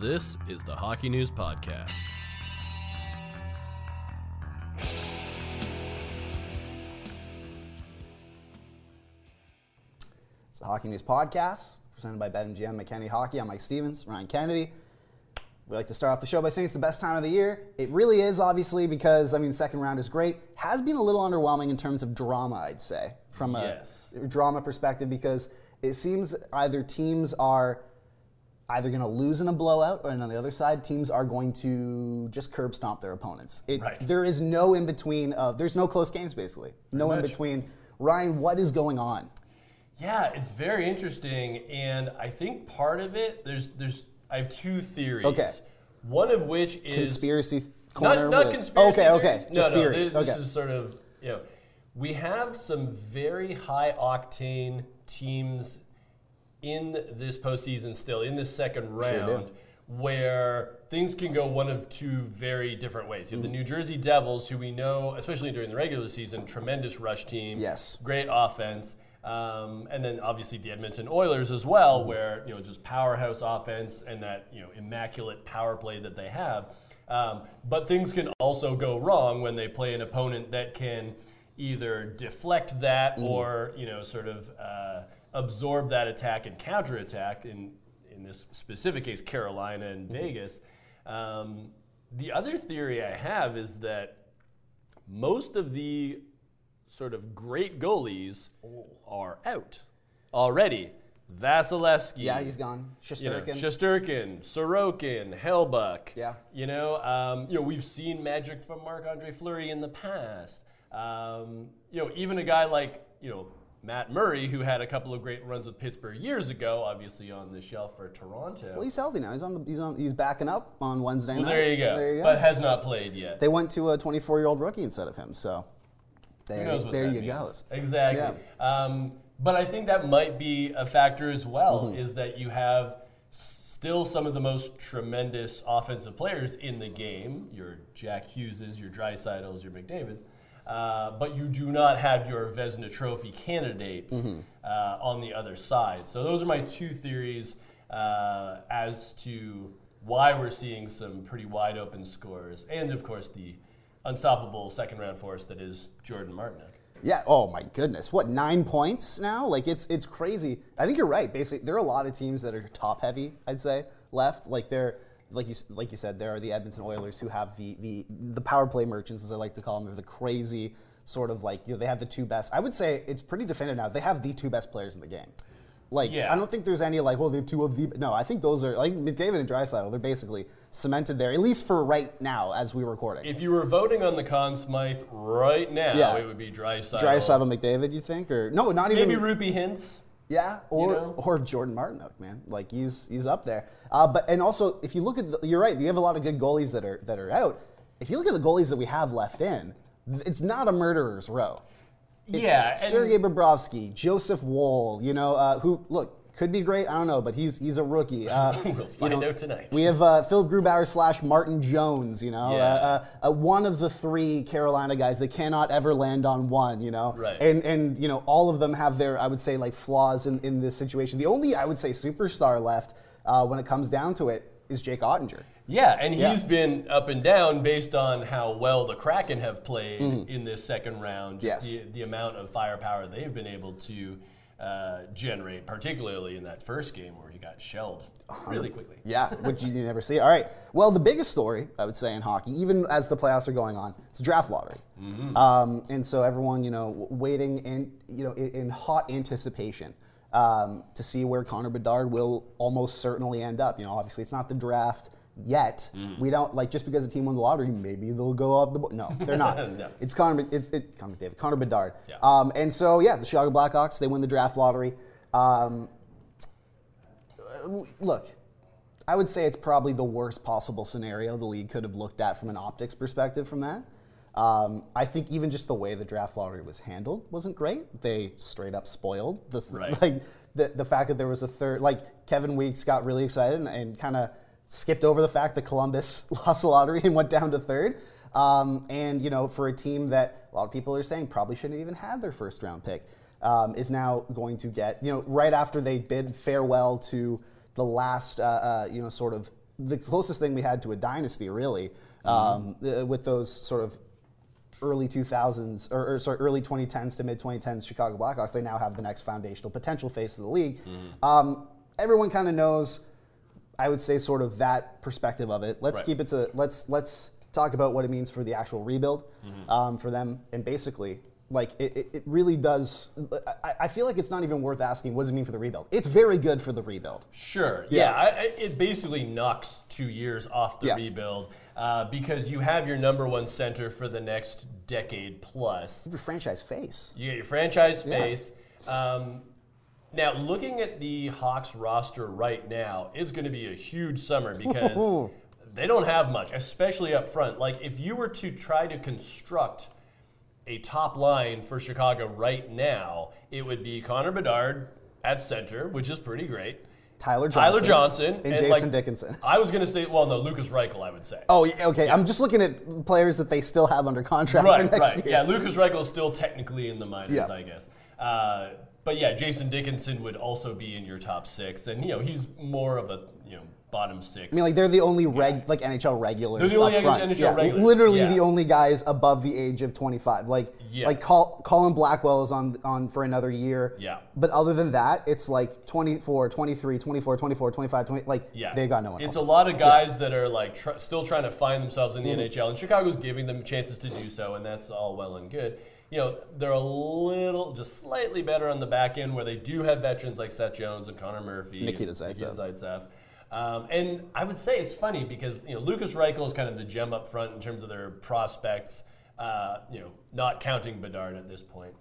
This is the Hockey News Podcast. It's the Hockey News Podcast, presented by BetMGM, McKenny Hockey. I'm Mike Stephens, Ryan Kennedy. We like to start off the show by saying it's the best time of the year. It really is, obviously, because I mean, second round is great. Has been a little underwhelming in terms of drama, I'd say, from a Yes. drama perspective, because it seems either teams are either going to lose in a blowout, or on the other side, teams are going to just curb stomp their opponents. It, Right. There is no in between. Of, there's no close games, basically. No in between. Ryan, what is going on? Yeah, it's very interesting, and I think part of it there's there's I have two theories. Okay. One of which is Conspiracy corner. Not, not conspiracy. Okay, okay, theories. just no, no. theory. This, this okay. is sort of you know, we have some very high octane teams in this postseason still in this second round. Where things can go one of two very different ways. You Mm. have the New Jersey Devils, who we know, especially during the regular season, tremendous rush team, Yes. great offense, um, and then obviously the Edmonton Oilers as well, Mm-hmm. where you know just powerhouse offense and that you know immaculate power play that they have. Um, but things can also go wrong when they play an opponent that can either deflect that Mm-hmm. or you know sort of uh, absorb that attack and counterattack. In in this specific case, Carolina Mm-hmm. and Vegas. Um, the other theory I have is that most of the sort of great goalies are out already. Vasilevskiy. Yeah, he's gone. You know. Shesterkin, Sorokin, Hellebuyck. Yeah. You know, um, you know, we've seen magic from Marc Andre Fleury in the past. Um, you know, even a guy like you know Matt Murray, who had a couple of great runs with Pittsburgh years ago, obviously on the shelf for Toronto. well, he's healthy now. He's on. The, he's on. He's backing up on Wednesday Well, night. there you go. There you go. But has not played yet. they went to a 24-year-old rookie instead of him. So there, Who knows what there you means. go. Exactly. Um, but I think that might be a factor as well, Mm-hmm. is that you have still some of the most tremendous offensive players in the game. Your Jack Hugheses, your Draisaitls, your McDavids. Uh, but you do not have your Vezina Trophy candidates Mm-hmm. uh, on the other side. So those are my two theories uh, as to why we're seeing some pretty wide open scores, and of course the unstoppable second round force that is Jordan Martinook. Yeah. Oh my goodness. What nine points now? Like it's it's crazy. I think you're right. Basically, there are a lot of teams that are top heavy. I'd say left. Like they're like you like you said. There are the Edmonton Oilers who have the the the power play merchants, as I like to call them. They're the crazy sort of like you know they have the two best. I would say it's pretty definitive now. They have the two best players in the game. Like Yeah. I don't think there's any like well they have two of the no. I think those are like McDavid and Draisaitl. They're basically cemented there at least for right now as we're recording. If you were voting on the Conn Smythe right now, Yeah. it would be Draisaitl. Draisaitl McDavid, you think, or no, not even Maybe Roope Hintz. Yeah, or know? or Jordan Martinook, man. Like he's he's up there. Uh, but and also, if you look at, the, you're right. You have a lot of good goalies that are that are out. If you look at the goalies that we have left in, it's not a murderer's row. It's Yeah, Sergei Bobrovsky, Joseph Woll, you know, uh, who look could be great. I don't know, but he's he's a rookie. Uh, We'll you find know, out tonight. We have uh, Phil Grubauer slash Martin Jones. You know, Yeah. uh, uh, uh, one of the three Carolina guys. They cannot ever land on one. You know, Right. and and you know all of them have their I would say like flaws in, in this situation. The only I would say superstar left uh, when it comes down to it is Jake Oettinger. Yeah, and Yeah. he's been up and down based on how well the Kraken have played in this second round. just. Yes. The, the amount of firepower they've been able to uh, generate, particularly in that first game where he got shelled really quickly. Yeah, which you never see. All right. Well, the biggest story I would say in hockey, even as the playoffs are going on, it's draft lottery. Um, and so everyone, you know, waiting in, you know, in, in hot anticipation um, to see where Connor Bedard will almost certainly end up. You know, obviously it's not the draft yet. We don't like just because a team won the lottery, maybe they'll go off the board. No, they're not. No. It's Connor. It's it, Connor McDavid. Connor Bedard. Yeah. Um, and so yeah, the Chicago Blackhawks they win the draft lottery. Um, look, I would say it's probably the worst possible scenario the league could have looked at from an optics perspective. From that, um, I think even just the way the draft lottery was handled wasn't great. They straight up spoiled the th- Right. like the the fact that there was a third. Like Kevin Weeks got really excited and, and kind of skipped over the fact that Columbus lost the lottery and went down to third. Um, and you know, for a team that a lot of people are saying probably shouldn't have even had their first round pick, um, is now going to get you know right after they bid farewell to the last uh, uh, you know sort of the closest thing we had to a dynasty really um, uh, with those sort of early 2000s or, or sorry early 2010s to mid 2010s Chicago Blackhawks they now have the next foundational potential face of the league. Um, everyone kind of knows I would say sort of that perspective of it let's Right. keep it to let's let's talk about what it means for the actual rebuild um, for them and basically like it, it, really does I, I feel like it's not even worth asking what does it mean for the rebuild it's very good for the rebuild Sure. Yeah. Yeah, I, I, it basically knocks two years off the Yeah. rebuild uh, because you have your number one center for the next decade plus. your franchise face You get your franchise Yeah. face. Um, now, looking at the Hawks roster right now, it's going to be a huge summer because they don't have much, especially up front. Like, if you were to try to construct a top line for Chicago right now, it would be Connor Bedard at center, which is pretty great. Tyler Johnson, Tyler Johnson and, and, Jason like, Dickinson I was going to say, well, no, Lukas Reichel, I would say. Oh, yeah, okay. I'm just looking at players that they still have under contract for right, next right. year. Yeah, Lukas Reichel is still technically in the minors, Yeah. I guess. Uh, but yeah, Jason Dickinson would also be in your top six, and you know he's more of a you know bottom six. I mean, like they're the only reg, like NHL regulars They're the only up front. NHL yeah, regulars, literally yeah. the only guys above the age of 25. Like, Yes. like Col- Colin Blackwell is on on for another year. Yeah. But other than that, it's like 24, 23, 24, 24, 25, 20. Like, yeah, they got no one It's else. a lot of guys that are like tr- still trying to find themselves in the Mm-hmm. NHL, and Chicago's giving them chances to do so, and that's all well and good. You know, they're a little, just slightly better on the back end, where they do have veterans like Seth Jones and Connor Murphy, Nikita and Zaitsev. Zaitsev. Um, and I would say it's funny because you know Lukas Reichel is kind of the gem up front in terms of their prospects. Uh, you know, not counting Bedard at this point.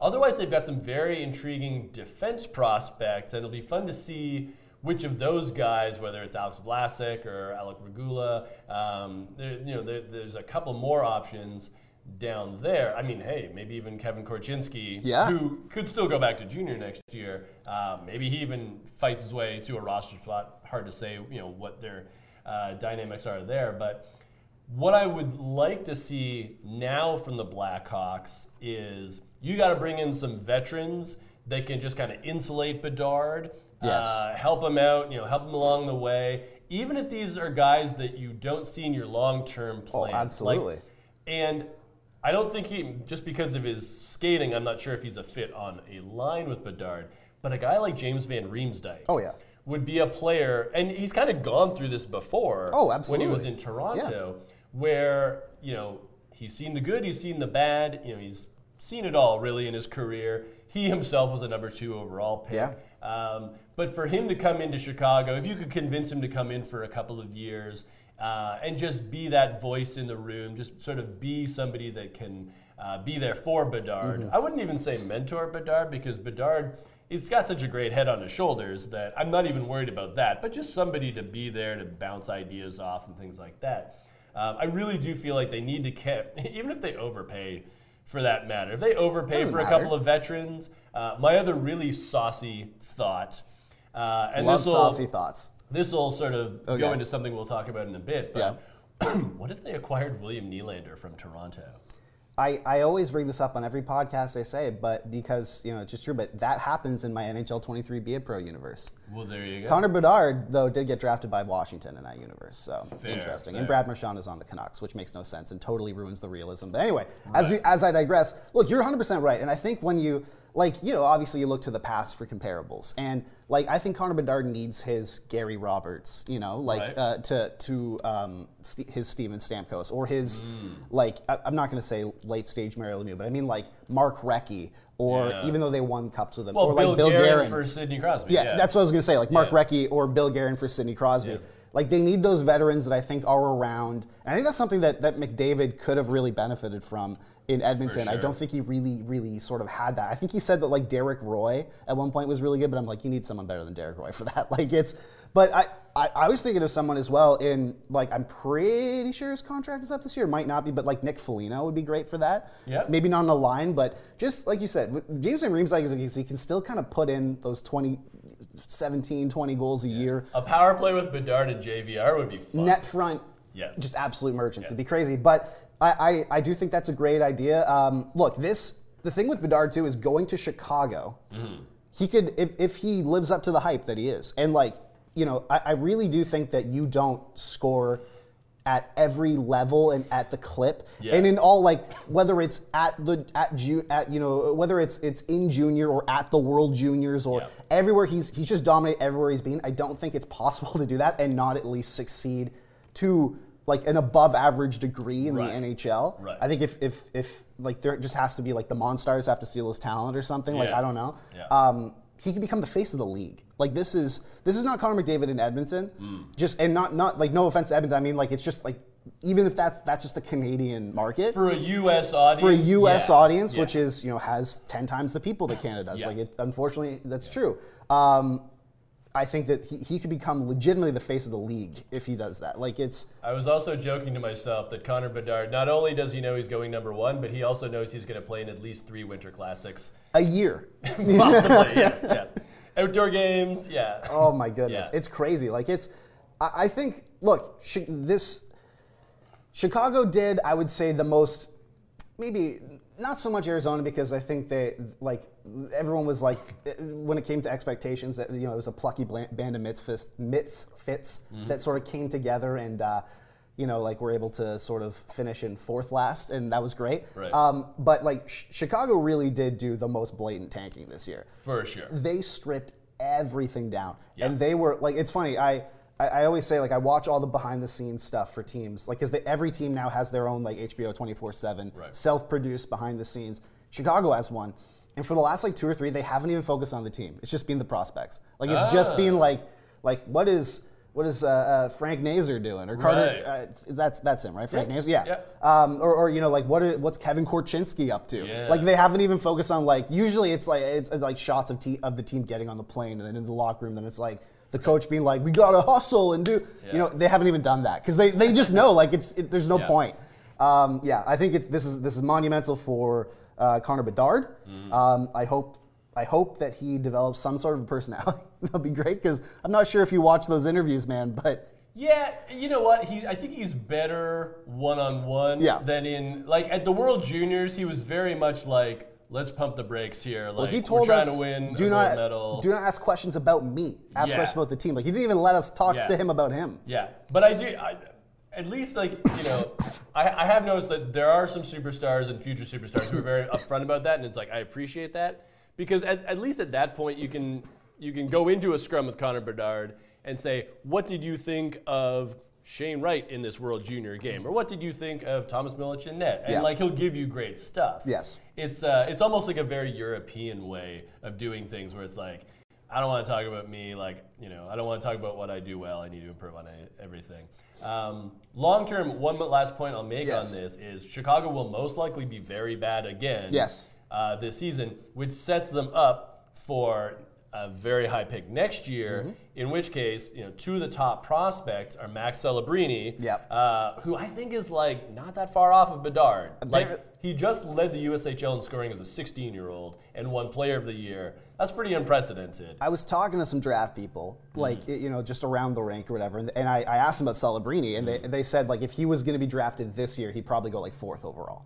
Otherwise, they've got some very intriguing defense prospects, and it'll be fun to see which of those guys, whether it's Alex Vlasic or Alec Regula, um, there, you know, there, there's a couple more options down there. I mean, hey, maybe even Kevin Korchinski, Yeah. who could still go back to junior next year. Uh, maybe he even fights his way to a roster spot. Hard to say, you know, what their uh, dynamics are there, but. What I would like to see now from the Blackhawks is you got to bring in some veterans that can just kind of insulate Bedard, Yes. uh, help him out, you know, help him along the way. Even if these are guys that you don't see in your long-term plan. Oh, absolutely. Like, and I don't think he, just because of his skating, I'm not sure if he's a fit on a line with Bedard. But a guy like James Van Riemsdyk Oh, yeah. would be a player, and he's kind of gone through this before. Oh, absolutely. When he was in Toronto, where you know he's seen the good, he's seen the bad. You know, he's seen it all really in his career. He himself was a number two overall pick. Yeah. Um, but for him to come into Chicago, if you could convince him to come in for a couple of years uh, and just be that voice in the room, just sort of be somebody that can uh, be there for Bedard. Mm-hmm. I wouldn't even say mentor Bedard because Bedard, he's got such a great head on his shoulders that I'm not even worried about that. But just somebody to be there to bounce ideas off and things like that. Um, I really do feel like they need to keep, even if they overpay for that matter. If they overpay Doesn't for a matter. couple of veterans, uh, my other really saucy thought, uh, and this saucy thoughts. This will sort of oh, go into something we'll talk about in a bit. But what if they acquired William Nylander from Toronto? I, I always bring this up on every podcast I say, but because you know it's just true. But that happens in my NHL 23 Be a Pro universe. Well, there you go. Connor Bedard, though, did get drafted by Washington in that universe, so Fair, interesting. fair. And Brad Marchand is on the Canucks, which makes no sense and totally ruins the realism. But anyway, as we as I digress, look, you're 100 percent right, and I think when you like, you know, obviously you look to the past for comparables, and like I think Connor Bedard needs his Gary Roberts, you know, like Right. uh, to to um, St- his Steven Stamkos or his Mm. like I, I'm not going to say late stage Mario Lemieux, but I mean like Mark Recchi. Or Yeah. even though they won cups with them, well, or Bill, like Bill Guerin Guerin for Sidney Crosby. yeah, that's what I was going to say. Like Mark Yeah. Recchi or Bill Guerin for Sidney Crosby. Yeah. Like they need those veterans that I think are around. And I think that's something that, that McDavid could have really benefited from in Edmonton. I don't think he really, really sort of had that. I think he said that like Derek Roy at one point was really good, but I'm like, you need someone better than Derek Roy for that. Like it's, but I, I, I was thinking of someone as well in like I'm pretty sure his contract is up this year. Might not be, but like Nick Foligno would be great for that. Yeah. Maybe not on the line, but just like you said, James Van Reem's like he can still kind of put in those 20, 17, 20 goals a year. A power play with Bedard and JVR would be fun. Net front, Yes. just absolute merchants. Yes. It'd be crazy. But I, I, I do think that's a great idea. Um, look, this the thing with Bedard too is going to Chicago. Mm-hmm. He could if, if he lives up to the hype that he is, and like you know, I, I really do think that you don't score at every level and at the clip Yeah. and in all like whether it's at the at ju- at you know whether it's it's in junior or at the world juniors or everywhere he's he's just dominated everywhere he's been. I don't think it's possible to do that and not at least succeed to like an above average degree in Right. the NHL. Right. I think if if if like there just has to be like the Monstars have to steal his talent or something. Like I don't know. Yeah. Um, he could become the face of the league. Like this is this is not Connor McDavid in Edmonton. Mm. Just and not not like no offense to Edmonton. I mean like it's just like even if that's that's just the Canadian market For a U.S. audience. for a U.S. yeah. audience, Yeah. which is you know has ten times the people that Canada does. Yeah. Like it, unfortunately, that's true. Um, I think that he, he could become legitimately the face of the league if he does that. Like it's I was also joking to myself that Connor Bedard, not only does he know he's going number one, but he also knows he's going to play in at least three Winter Classics. a year. Possibly, yes, yes. Outdoor games, yeah. Oh my goodness, Yeah. it's crazy. Like it's, I, I think. Look, Chi- this Chicago did, I would say, the most. Maybe not so much Arizona because I think they like everyone was like when it came to expectations that you know it was a plucky band of misfits, misfits that sort of came together and. Uh, you know, like we're able to sort of finish in fourth last, and that was great. Right. Um, but like Ch- Chicago really did do the most blatant tanking this year For sure. they stripped everything down Yeah. and they were like it's funny I, I i always say like i watch all the behind the scenes stuff for teams like because every team now has their own like hbo 24-7 self-produced behind the scenes chicago has one and for the last like two or three they haven't even focused on the team it's just been the prospects like it's just Ah. been like like what is what is uh, uh, Frank Nazar doing or Carter? Right. Uh, that's that's him, right? Frank Yeah. Nazar, yeah. Yeah. Um, or, or you know, like what are, what's Kevin Korchinski up to? Yeah. Like they haven't even focused on like usually it's like it's, it's like shots of te- of the team getting on the plane and then in the locker room then it's like the coach being like we gotta hustle and do Yeah. you know they haven't even done that because they, they just know like it's it, there's no Yeah. point. Um, yeah, I think it's this is this is monumental for uh, Connor Bedard. Mm-hmm. Um, I hope I hope that he develops some sort of personality. That'll be great because I'm not sure if you watch those interviews, man, but. Yeah, you know what? He, I think he's better one on one than in like at the World Juniors. He was very much like, let's pump the brakes here. Like Well, he we're told trying us, to win do a not gold medal. do not ask questions about me. Ask Yeah. questions about the team. Like he didn't even let us talk Yeah. to him about him. Yeah, but I do. I, at least, like you know, I, I have noticed that there are some superstars and future superstars who are very upfront about that, and it's like I appreciate that because at, at least at that point you can you can go into a scrum with Connor Bedard and say, what did you think of Shane Wright in this World Junior game, or what did you think of Thomas Milic in net? And Yeah. like he'll give you great stuff. Yes. it's uh, it's almost like a very European way of doing things, where it's like. I don't want to talk about me, like, you know, I don't want to talk about what I do well. I need to improve on everything. Um, Long term, one last point I'll make Yes. on this is Chicago will most likely be very bad again Yes. uh, this season, which sets them up for a very high pick next year. Mm-hmm. In which case, you know, two of the top prospects are Max Celebrini, Yep. uh, who I think is like not that far off of Bedard. Like he just led the USHL in scoring as a 16-year-old and won Player of the Year. That's pretty unprecedented. I was talking to some draft people, Mm-hmm. like you know, just around the rank or whatever, and, and I, I asked them about Celebrini, and Mm-hmm. they, they said like if he was going to be drafted this year, he'd probably go like fourth overall,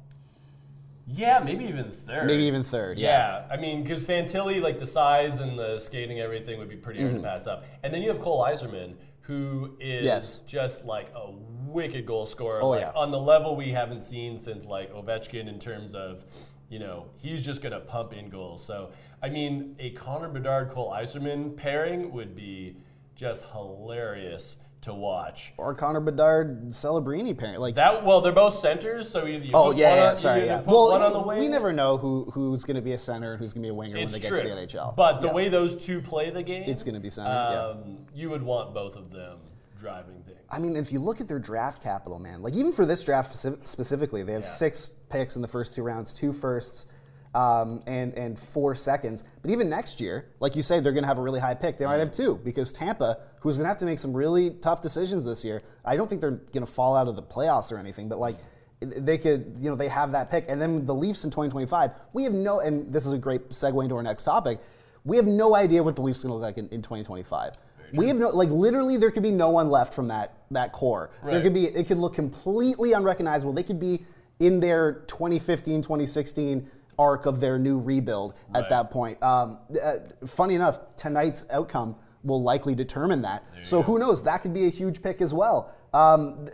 Yeah, maybe even third. maybe even third. Yeah, I mean, because Fantilli, like the size and the skating, everything would be pretty hard to pass up. And then you have Cole Eiserman, who is Mm-hmm. Yes. just like a wicked goal scorer, Oh, like yeah. on the level we haven't seen since like Ovechkin in terms of, you know, he's just gonna pump in goals. So I mean, a Connor Bedard Cole Eiserman pairing would be just hilarious to watch. Or Connor Bedard, Celebrini parent, like That well, they're both centers, so either you Oh put yeah, one yeah, on, sorry, yeah. Well, it- the wing. we never know who who's going to be a center and who's going to be a winger It's when they true. get to the NHL. But the Yeah. way those two play the game, It's gonna be center, yeah. Um, You would want both of them driving things. I mean, if you look at their draft capital, man, like even for this draft specific, specifically, they have Yeah. six picks in the first two rounds, two firsts, um, and and four seconds. But even next year, like you say, they're going to have a really high pick. They might have two because Tampa, who's going to have to make some really tough decisions this year. I don't think they're going to fall out of the playoffs or anything, but like they could, you know, they have that pick. And then the Leafs in 2025, we have no, and this is a great segue into our next topic. We have no idea what the Leafs are going to look like in, in 2025. We have no, like, literally, there could be no one left from that that core. There could be, it could look completely unrecognizable. They could be in their 2015, 2016 arc of their new rebuild at Right. that point. Um, uh, funny enough, tonight's outcome will likely determine that. you So who knows? That could be a huge pick as well. Um,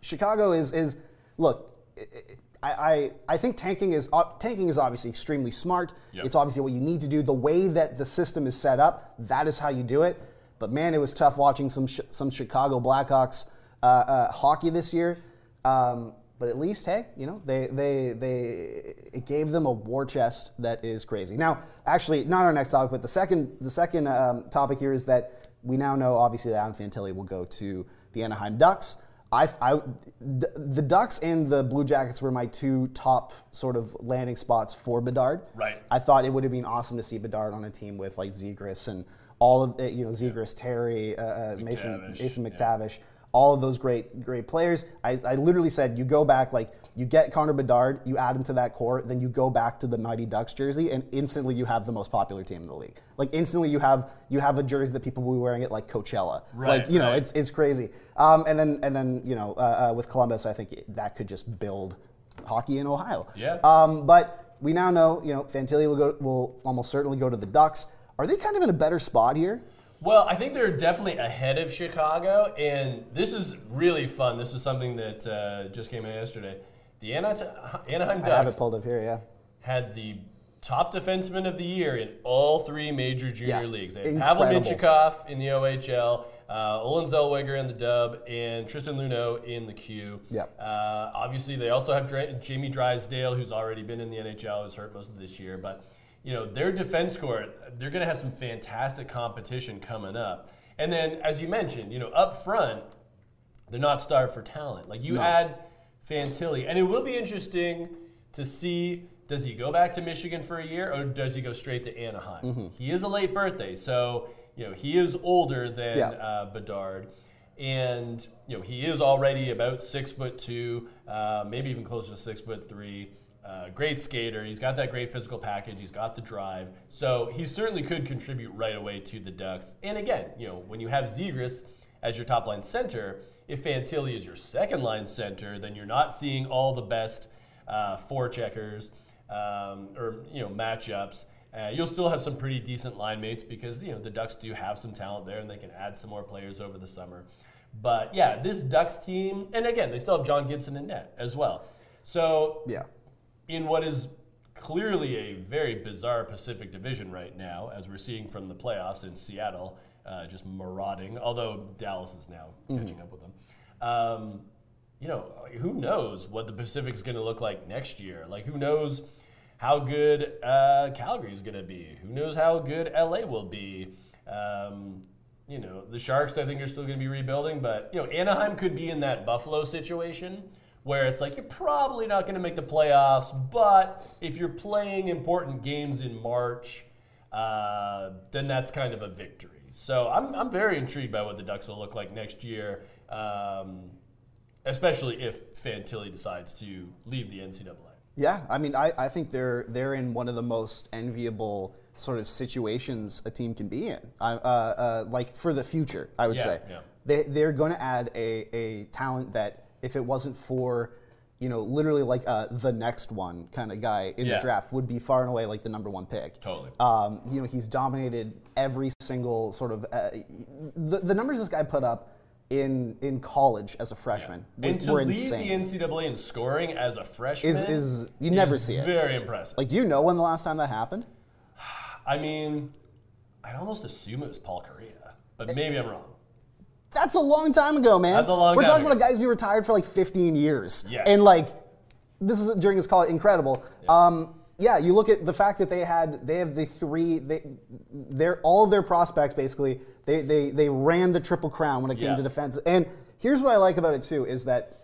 Chicago is is look. I, I, I think tanking is tanking is obviously extremely smart. Yep. It's obviously what you need to do. The way that the system is set up, that is how you do it. But man, it was tough watching some sh- some Chicago Blackhawks uh, uh, hockey this year. Um, but at least, hey, you know, they they they it gave them a war chest that is crazy. Now, actually, not our next topic, but the second the second um, topic here is that we now know obviously that Adam Fantilli will go to the Anaheim Ducks. I, I, the, the Ducks and the Blue Jackets were my two top sort of landing spots for Bedard. Right. I thought it would have been awesome to see Bedard on a team with like Zegras and all of it, you know, Zegras, Terry, uh, uh, Mason, McTavish, yeah. All of those great, great players. I, I literally said, you go back, like, you get Connor Bedard, you add him to that core, then you go back to the Mighty Ducks jersey, and instantly you have the most popular team in the league. Like, instantly you have you have a jersey that people will be wearing at like Coachella. Right, like, you know, right. it's it's crazy. Um, and then and then you know, uh, uh, with Columbus, I think it- that could just build hockey in Ohio. Yeah. Um, but we now know, you know, Fantilli will go will almost certainly go to the Ducks. Are they kind of in a better spot here? Well, I think they're definitely ahead of Chicago, and this is really fun. This is something that uh, just came out yesterday. The Ana- Anaheim I have it pulled up here. Yeah. had the top defenseman of the year in all three major junior Yeah, leagues. They had Pavel. Mintyukov in the OHL, uh, Olen Zellweger in the Dub, and Tristan Luneau in the Q. Yep. Uh, obviously, they also have Dra- Jamie Drysdale, who's already been in the NHL, who's hurt most of this year. But you know, their defense core, they're going to have some fantastic competition coming up. And then, as you mentioned, you know, up front, they're not starved for talent. Like you No. add Fantilli, and it will be interesting to see does he go back to Michigan for a year or does he go straight to Anaheim? Mm-hmm. He is a late birthday, so you know he is older than Yeah. uh, Bedard, and you know he is already about six foot two, uh, maybe even closer to six foot three. Uh, great skater. He's got that great physical package. He's got the drive. So he certainly could contribute right away to the Ducks. And again, you know, when you have Zegras as your top line center, if Fantilli is your second line center, then you're not seeing all the best uh, forecheckers um, or you know matchups. Uh, you'll still have some pretty decent line mates because you know the Ducks do have some talent there and they can add some more players over the summer. But yeah, this Ducks team, and again, they still have John Gibson in net as well. So Yeah. In what is clearly a very bizarre Pacific Division right now, as we're seeing from the playoffs in Seattle, uh, just marauding. Although Dallas is now catching up with them. Um, you know, who knows what the Pacific's going to look like next year? Like, who knows how good uh, Calgary is going to be? Who knows how good LA will be? Um, you know, the Sharks, I think, are still going to be rebuilding, but you know, Anaheim could be in that Buffalo situation where it's like you're probably not going to make the playoffs, but if you're playing important games in March, uh, then that's kind of a victory. So I'm, I'm very intrigued by what the Ducks will look like next year, um, especially if Fantilli decides to leave the NCAA. Yeah, I mean, I, I think they're they're in one of the most enviable sort of situations a team can be in. Uh, uh, uh, like for the future, I would Yeah, say yeah. they they're going to add a, a talent that if it wasn't for you know literally like uh, the next one kind of guy in Yeah. the draft would be far and away like the number one pick. Totally. Um, you know, he's dominated every single sort of uh, the, the numbers this guy put up in in college as a freshman and was, to were lead insane. the NCAA in scoring as a freshman Is- is- you never see it. Very impressive. like, do you know when the last time that happened? I mean, I'd almost assume it was Paul Kariya, but maybe I'm wrong. That's a long time ago, man. That's a long We're time talking ago. about a guy who's retired for like 15 years. Yes. And like, this is during his college, incredible. Um, yeah, you look at the fact that they had they have the three they they're all of their prospects basically they they they ran the triple crown when it came Yeah. to defense. And here's what I like about it too is that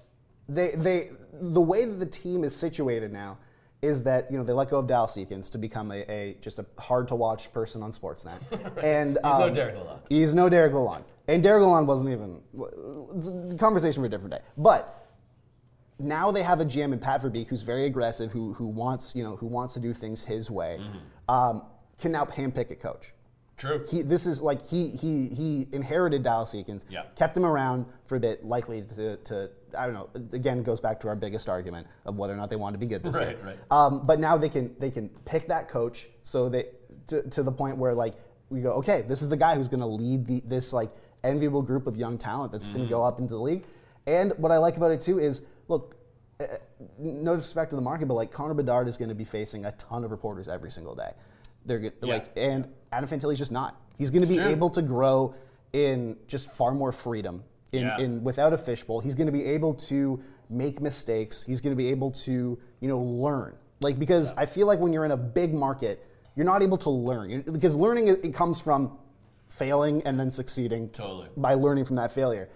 they they the way that the team is situated now is that you know they let go of Dallas Eakins to become a, a just a hard to watch person on Sportsnet. And He's no um, Derek Lalonde. He's no Derek Lalonde. And Derek Lalonde wasn't even a conversation for a different day. But now they have a GM in Pat Verbeek who's very aggressive, who who wants you know who wants to do things his way, Mm-hmm. um, can now handpick a coach. True. He this is like he he he inherited Dallas Eakins, Yeah. kept him around for a bit, likely to, to I don't know. Again, it goes back to our biggest argument of whether or not they want to be good this Right, year. right. Um, but now they can they can pick that coach so they to, to the point where like we go okay this is the guy who's going to lead the, this like enviable group of young talent that's going to go up into the league. And what I like about it too is look. uh, No disrespect to the market, but like Connor Bedard is going to be facing a ton of reporters every single day. They're Yeah. like, and Adam Fantilli's just not. He's going to be true. able to grow in just far more freedom in, Yeah. in without a fishbowl. He's going to be able to make mistakes. He's going to be able to you know learn. Like because I feel like when you're in a big market, you're not able to learn You- because learning it, it comes from failing and then succeeding Totally. by learning from that failure.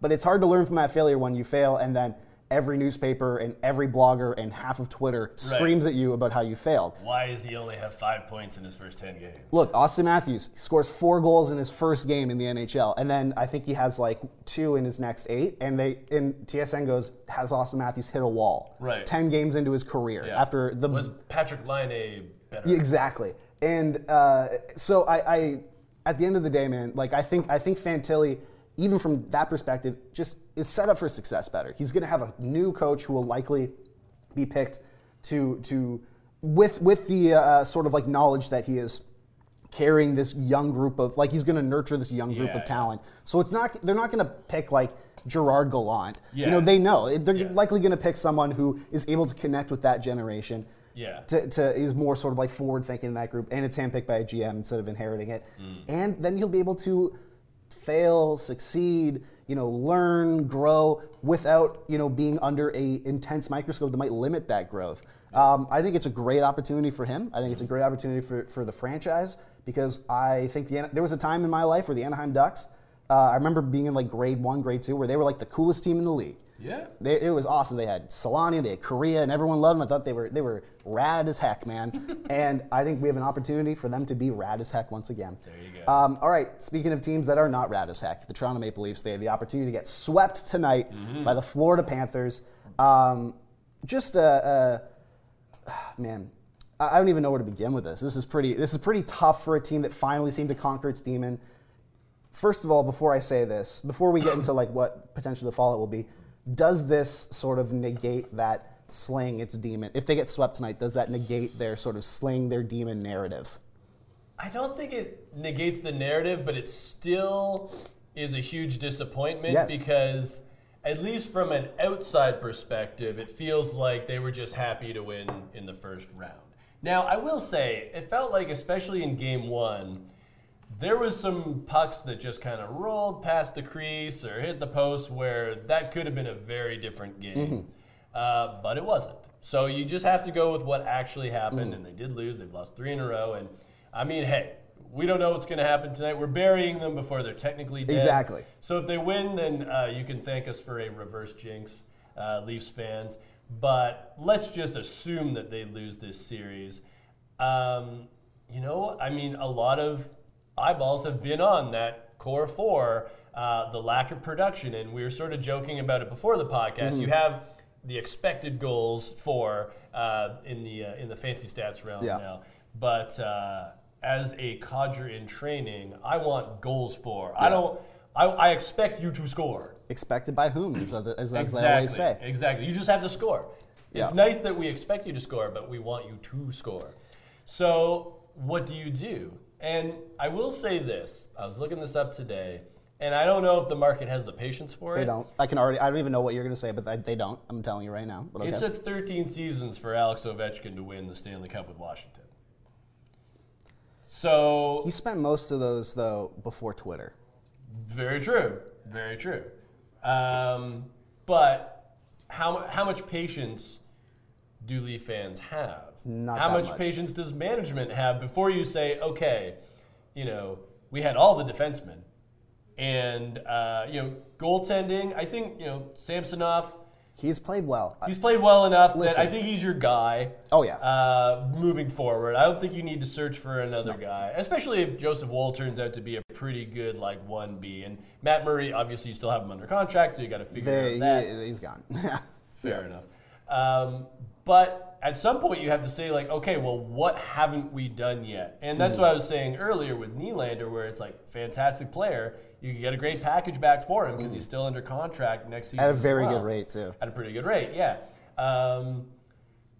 But it's hard to learn from that failure when you fail and then every newspaper and every blogger and half of Twitter screams at you about how you failed. Why does he only have five points in his first 10 games? Look, Auston Matthews scores four goals in his first game in the NHL, and then I think he has like two in his next eight. And they, and TSN goes, has Auston Matthews hit a wall? Right. Ten games into his career Yeah. after the Was Patrik Laine better? Exactly. And uh, so I, I, at the end of the day, man, like I think I think Fantilli, even from that perspective, just is set up for success better. He's going to have a new coach who will likely be picked to to with with the uh, sort of like knowledge that he is carrying this young group of like he's going to nurture this young group Yeah, of yeah. talent. So it's not they're not going to pick like Gerard Gallant. You know they know they're Yeah. likely going to pick someone who is able to connect with that generation Yeah. to, to is more sort of like forward thinking in that group, and it's handpicked by a GM instead of inheriting it. Mm. And then he'll be able to fail, succeed, you know, learn, grow without you know being under a intense microscope that might limit that growth. Um, I think it's a great opportunity for him. I think it's a great opportunity for, for the franchise because I think the, there was a time in my life where the Anaheim Ducks. Uh, I remember being in like grade one, grade two, where they were like the coolest team in the league. Yeah. They, it was awesome. They had Selanne, they had Kariya, and everyone loved them. I thought they were they were rad as heck, man. and I think we have an opportunity for them to be rad as heck once again. There you go. Um, all right. Speaking of teams that are not rad as heck, the Toronto Maple Leafs. They have the opportunity to get swept tonight Mm-hmm. by the Florida Panthers. Um, just a, a man. I I don't even know where to begin with this. This is pretty. This is pretty tough for a team that finally seemed to conquer its demon first of all, before I say this, before we get into like what potentially the fallout will be, does this sort of negate that slaying its demon? If they get swept tonight, does that negate their sort of slaying their demon narrative? I don't think it negates the narrative, but it still is a huge disappointment Yes. because, at least from an outside perspective, it feels like they were just happy to win in the first round. Now, I will say, it felt like, especially in game one, there was some pucks that just kind of rolled past the crease or hit the post where that could have been a very different game. Uh, but it wasn't. So you just have to go with what actually happened, and they did lose. They've lost three in a row. And I mean, hey, we don't know what's going to happen tonight. We're burying them before they're technically dead. Exactly. So if they win, then uh, you can thank us for a reverse jinx, uh, Leafs fans. But let's just assume that they lose this series. Um, you know, I mean, a lot of eyeballs have been on that core four, uh, the lack of production, and we were sort of joking about it before the podcast. You have the expected goals for uh, in the uh, in the fancy stats realm Yeah. now, but uh, as a codger in training, I want goals for. I don't. I, I expect you to score. Expected by whom, as they Exactly. always say. Exactly. You just have to score. Yeah. It's nice that we expect you to score, but we want you to score. So, what do you do? And I will say this I was looking this up today, and I don't know if the market has the patience for it. They don't. I can already. I don't even know what you're going to say, but they, they don't. I'm telling you right now. But okay. It took 13 seasons for Alex Ovechkin to win the Stanley Cup with Washington. So, he spent most of those though before Twitter. Very true. Very true. Um, but how, how much patience do Leaf fans have? Not How that much, much. patience does management have before you say, okay, you know, we had all the defensemen, and uh, you know, goaltending. I think you know Samsonov. He's played well. He's played well enough that I think he's your guy. Oh, yeah. Uh, moving forward, I don't think you need to search for another guy, especially if Joseph Woll turns out to be a pretty good like one B. And Matt Murray, obviously, you still have him under contract, so you got to figure out that. he, he's gone. Fair enough. Um, but at some point, you have to say like, okay, well, what haven't we done yet? And that's Mm-hmm. what I was saying earlier with Nylander, where it's like fantastic player. You can get a great package back for him because he's still under contract next season. Mm-hmm. At a very well good rate too. at a pretty good rate, yeah. Um,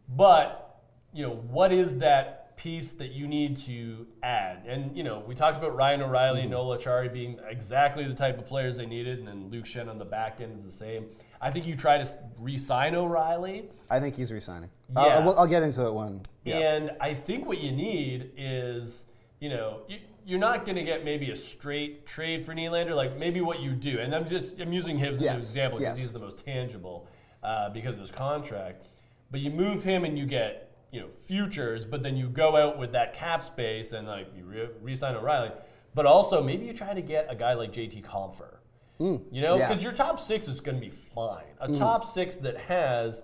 but you know, what is that piece that you need to add? And you know, we talked about Ryan O'Reilly Mm-hmm. and Noel Acciari being exactly the type of players they needed, and then Luke Schenn on the back end is the same. I think you try to re-sign O'Reilly, I think he's resigning. Yeah. Uh, we'll- I'll get into it when. Yeah. and I think what you need is, you know, you, you're not going to get maybe a straight trade for Nylander. Like maybe what you do, and I'm just I'm using him as an example because yes. he's the most tangible uh, because of his contract. But you move him and you get you know futures, but then you go out with that cap space and like you re- re-sign O'Reilly. But also maybe you try to get a guy like JT Compher. You know, Mm, yeah. Mm. because your top six is going to be fine. A top six that has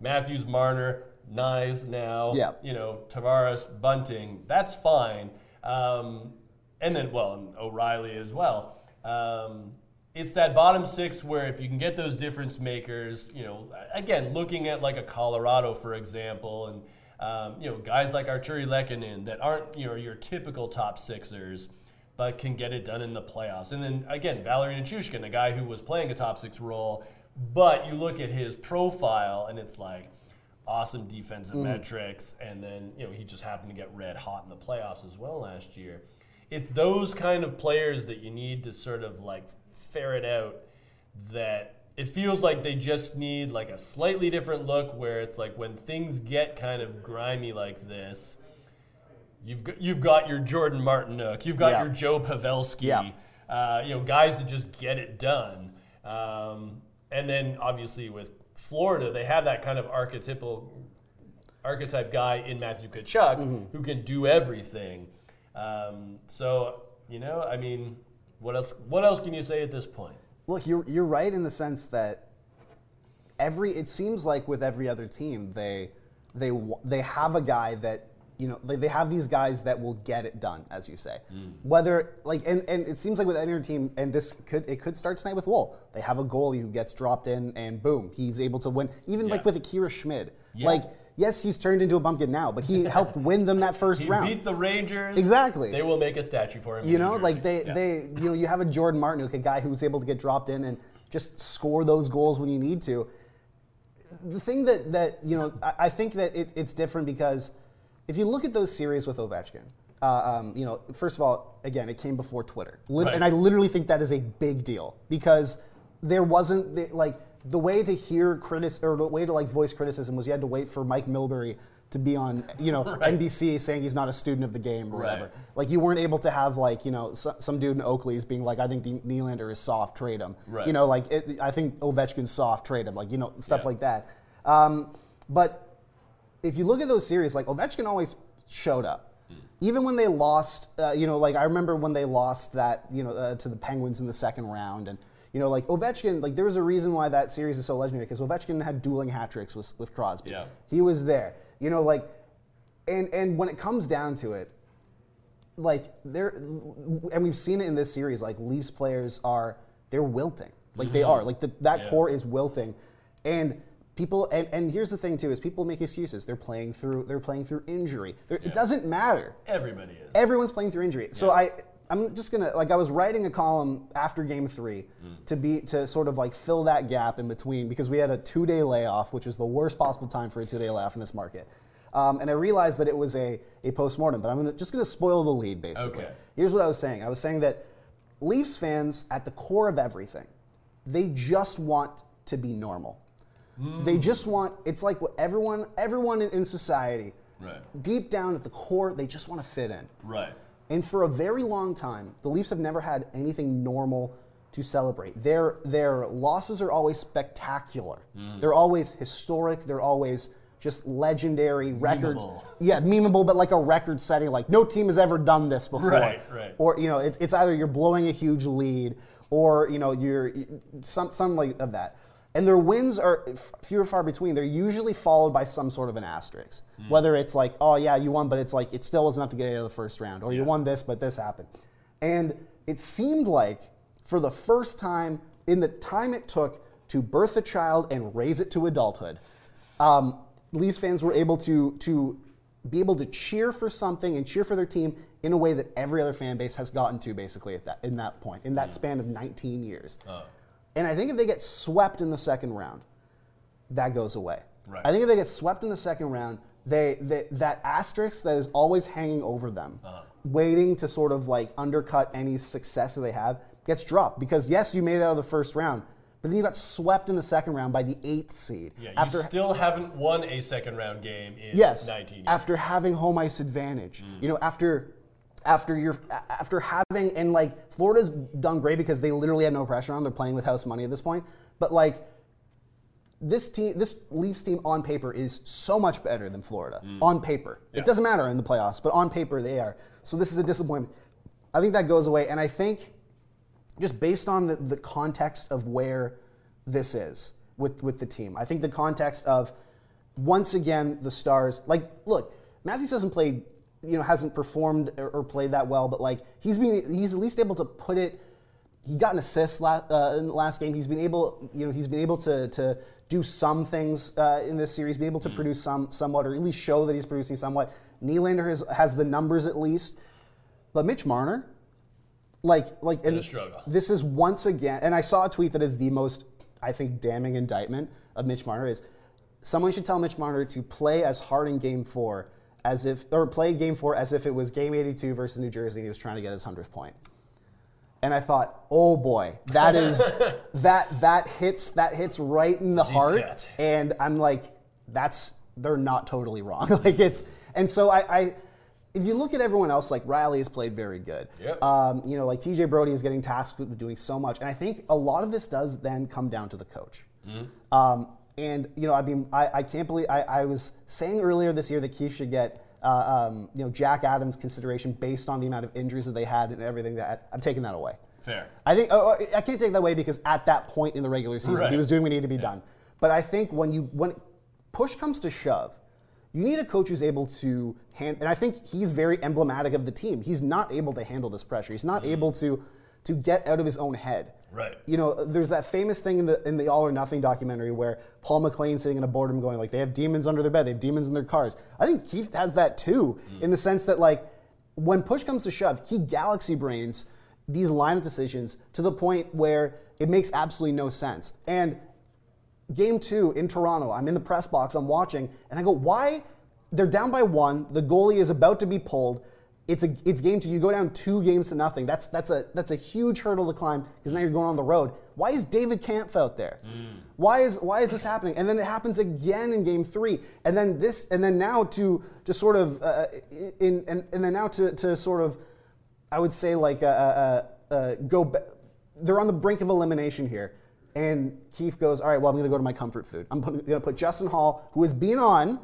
Matthews, Marner, Knies now, Yeah. you know, Tavares, Bunting, that's fine. Um, and then, well, and O'Reilly as well. Um, it's that bottom six where if you can get those difference makers, you know, again, looking at like a Colorado, for example, and, um, you know, guys like Artturi Lehkonen that aren't, you know, your typical top sixers, but can get it done in the playoffs. And then, again, Valeri Nichushkin, a guy who was playing a top six role, but you look at his profile and it's like, awesome defensive mm. metrics, and then you know he just happened to get red hot in the playoffs as well last year. It's those kind of players that you need to sort of like ferret out that it feels like they just need like a slightly different look where it's like when things get kind of grimy like this you've got, you've got your Jordan Martinook, you've got Yeah. your Joe Pavelski, Yeah. uh, you know, guys that just get it done. Um, and then obviously with Florida, they have that kind of archetypal archetype guy in Matthew Tkachuk Mm-hmm. who can do everything. Um, so you know, I mean, what else? What else can you say at this point? Look, you're you're right in the sense that every it seems like with every other team they they they have a guy that you know they, they have these guys that will get it done as you say hmm. whether like and, and it seems like with any other team and this could it could start tonight with Woll they have a goalie who gets dropped in and boom he's able to win even like with Akira Schmid Yeah. like yes he's turned into a bumpkin now but he helped win them that first He round beat the Rangers. Exactly. They will make a statue for him. you know, like they, Yeah. they, you know, you have a Jordan Martinook, a guy who's able to get dropped in and just score those goals when you need to. The thing that, that you know, I, I think that it, it's different because if you look at those series with Ovechkin, uh, um, you know, first of all, again, it came before Twitter, Lit- Right. and I literally think that is a big deal because there wasn't the, like the way to hear critic or the way to like voice criticism was you had to wait for Mike Milbury to be on, you know, NBC saying he's not a student of the game or Right. whatever. Like you weren't able to have like you know so, some dude in Oakley's being like, I think Ne- Nylander is soft, trade him. Right. You know, like it, I think Ovechkin's soft, trade him. Like you know stuff Yeah. like that. Um, but if you look at those series, like Ovechkin always showed up. Hmm. Even when they lost, uh, you know, like I remember when they lost that, you know, uh, to the Penguins in the second round, and you know, like Ovechkin, like there was a reason why that series is so legendary because Ovechkin had dueling hat tricks with, with Crosby. Yeah. He was there, you know, like, and and when it comes down to it, like there and we've seen it in this series like leafs players are they're wilting like they are like the, that Mm-hmm. Yeah. core is wilting and people and, and here's the thing too is people make excuses. They're playing through they're playing through injury. They're- it doesn't matter. Everybody is. everyone's playing through injury. So i i'm just gonna like i was writing a column after game three Mm. to be to sort of like fill that gap in between because we had a two day layoff which was the worst possible time for a two day layoff in this market. Um, and i realized that it was a, a post-mortem but i'm gonna, just going to spoil the lead basically. Okay. here's what i was saying. I was saying that leafs fans at the core of everything they just want to be normal they just want it's like what everyone everyone in- in society Right. deep down at the core they just want to fit in Right. and for a very long time, the Leafs have never had anything normal to celebrate. Their their losses are always spectacular. Mm. They're always historic. They're always just legendary records. Memeable. Yeah, memeable, but like a record setting. Like no team has ever done this before. Right, right. Or you know, it's, it's either you're blowing a huge lead, or you know, you're some some like of that. And their wins are f- few and far between. They're usually followed by some sort of an asterisk. Hmm. Whether it's like, oh yeah, you won, but it's like it still wasn't enough to get out of the first round, or you won this, but this happened. And it seemed like for the first time in the time it took to birth a child and raise it to adulthood, um, Leafs fans were able to to be able to cheer for something and cheer for their team in a way that every other fan base has gotten to basically at that in that point in that hmm. span of 19 years. Uh. And I think if they get swept in the second round, that goes away. Right. I think if they get swept in the second round, they, they that asterisk that is always hanging over them, uh-huh. waiting to sort of like undercut any success that they have, gets dropped. Because yes, you made it out of the first round, but then you got swept in the second round by the eighth seed. Yeah, you after still haven't won a second round game in yes, 19 years. after having home ice advantage. Mm. You know, after after you're after having and like Florida's done great because they literally had no pressure on. They're playing with house money at this point. But like this team, this Leafs team on paper is so much better than Florida mm. on paper. Yeah. It doesn't matter in the playoffs, but on paper they are. So this is a disappointment. I think that goes away, and I think just based on the, the context of where this is with, with the team. I think the context of once again the stars like look, Matthews hasn't played, you know, hasn't performed or, played that well, but like he's been he's at least able to put it. He got an assist last, uh, in the last game. He's been able, you know, he's been able to to do some things uh, in this series, be able to produce some somewhat, or at least show that he's producing somewhat. Nylander has has the numbers at least, but Mitch Marner, like like and this is once again, and I saw a tweet that is the most, I think, damning indictment of Mitch Marner is someone should tell Mitch Marner to play as hard in Game Four as if, or play Game Four as if it was Game 82 versus New Jersey and he was trying to get his hundredth point. And I thought, oh boy, that is that that hits that hits right in the heart. cut. And I'm like, that's they're not totally wrong. like it's and so I, I if you look at everyone else, like Rielly has played very good. Yep. Um, you know, like TJ Brodie is getting tasked with doing so much, and I think a lot of this does then come down to the coach. Hmm. Um, and you know, I mean, I, I can't believe I, I was saying earlier this year that Keefe should get. Uh, um, you know Jack Adams consideration based on the amount of injuries that they had and everything that I'm taking that away. Fair. I think oh, oh, I can't take that away because at that point in the regular season, Right. he was doing what needed to be done. But I think when you when push comes to shove, you need a coach who's able to hand. And I think he's very emblematic of the team. He's not able to handle this pressure. He's not able to to get out of his own head. Right. You know, there's that famous thing in the in the All or Nothing documentary where Paul MacLean's sitting in a boardroom going like, they have demons under their bed, they have demons in their cars. I think Keefe has that too, hmm. in the sense that like when push comes to shove, he galaxy brains these lineup decisions to the point where it makes absolutely no sense. And game two in Toronto, I'm in the press box, I'm watching, and I go, why? They're down by one. The goalie is about to be pulled. It's a it's game two. You go down two games to nothing. That's that's a that's a huge hurdle to climb because now you're going on the road. Why is David Kampf out there? Why is why is this happening? And then it happens again in game three. And then this and then now to to sort of uh, in and, and then now to to sort of I would say like uh, uh, uh, go. Ba- they're on the brink of elimination here, and Keefe goes, "All right, well, I'm going to go to my comfort food. I'm going to put Justin Holl, who has been on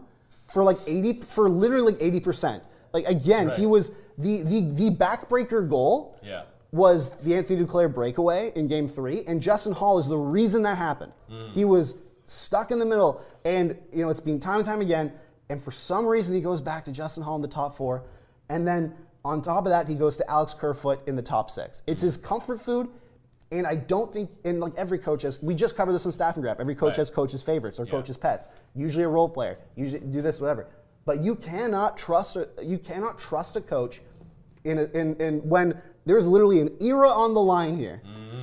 for like 80, for literally 80 percent. Like again, he was the the the backbreaker goal. Yeah. Was the Anthony Duclair breakaway in Game Three, and Justin Holl is the reason that happened. Mm. He was stuck in the middle, and you know it's been time and time again. And for some reason, he goes back to Justin Holl in the top four, and then on top of that, he goes to Alex Kerfoot in the top six. It's his comfort food, and I don't think, and like every coach has, we just covered this in Staff and Graph. Every coach Right. has coaches' favorites or coaches' pets. Usually a role player. Usually do this, whatever. But you cannot trust a, you cannot trust a coach in, a, in, in when there's literally an era on the line here.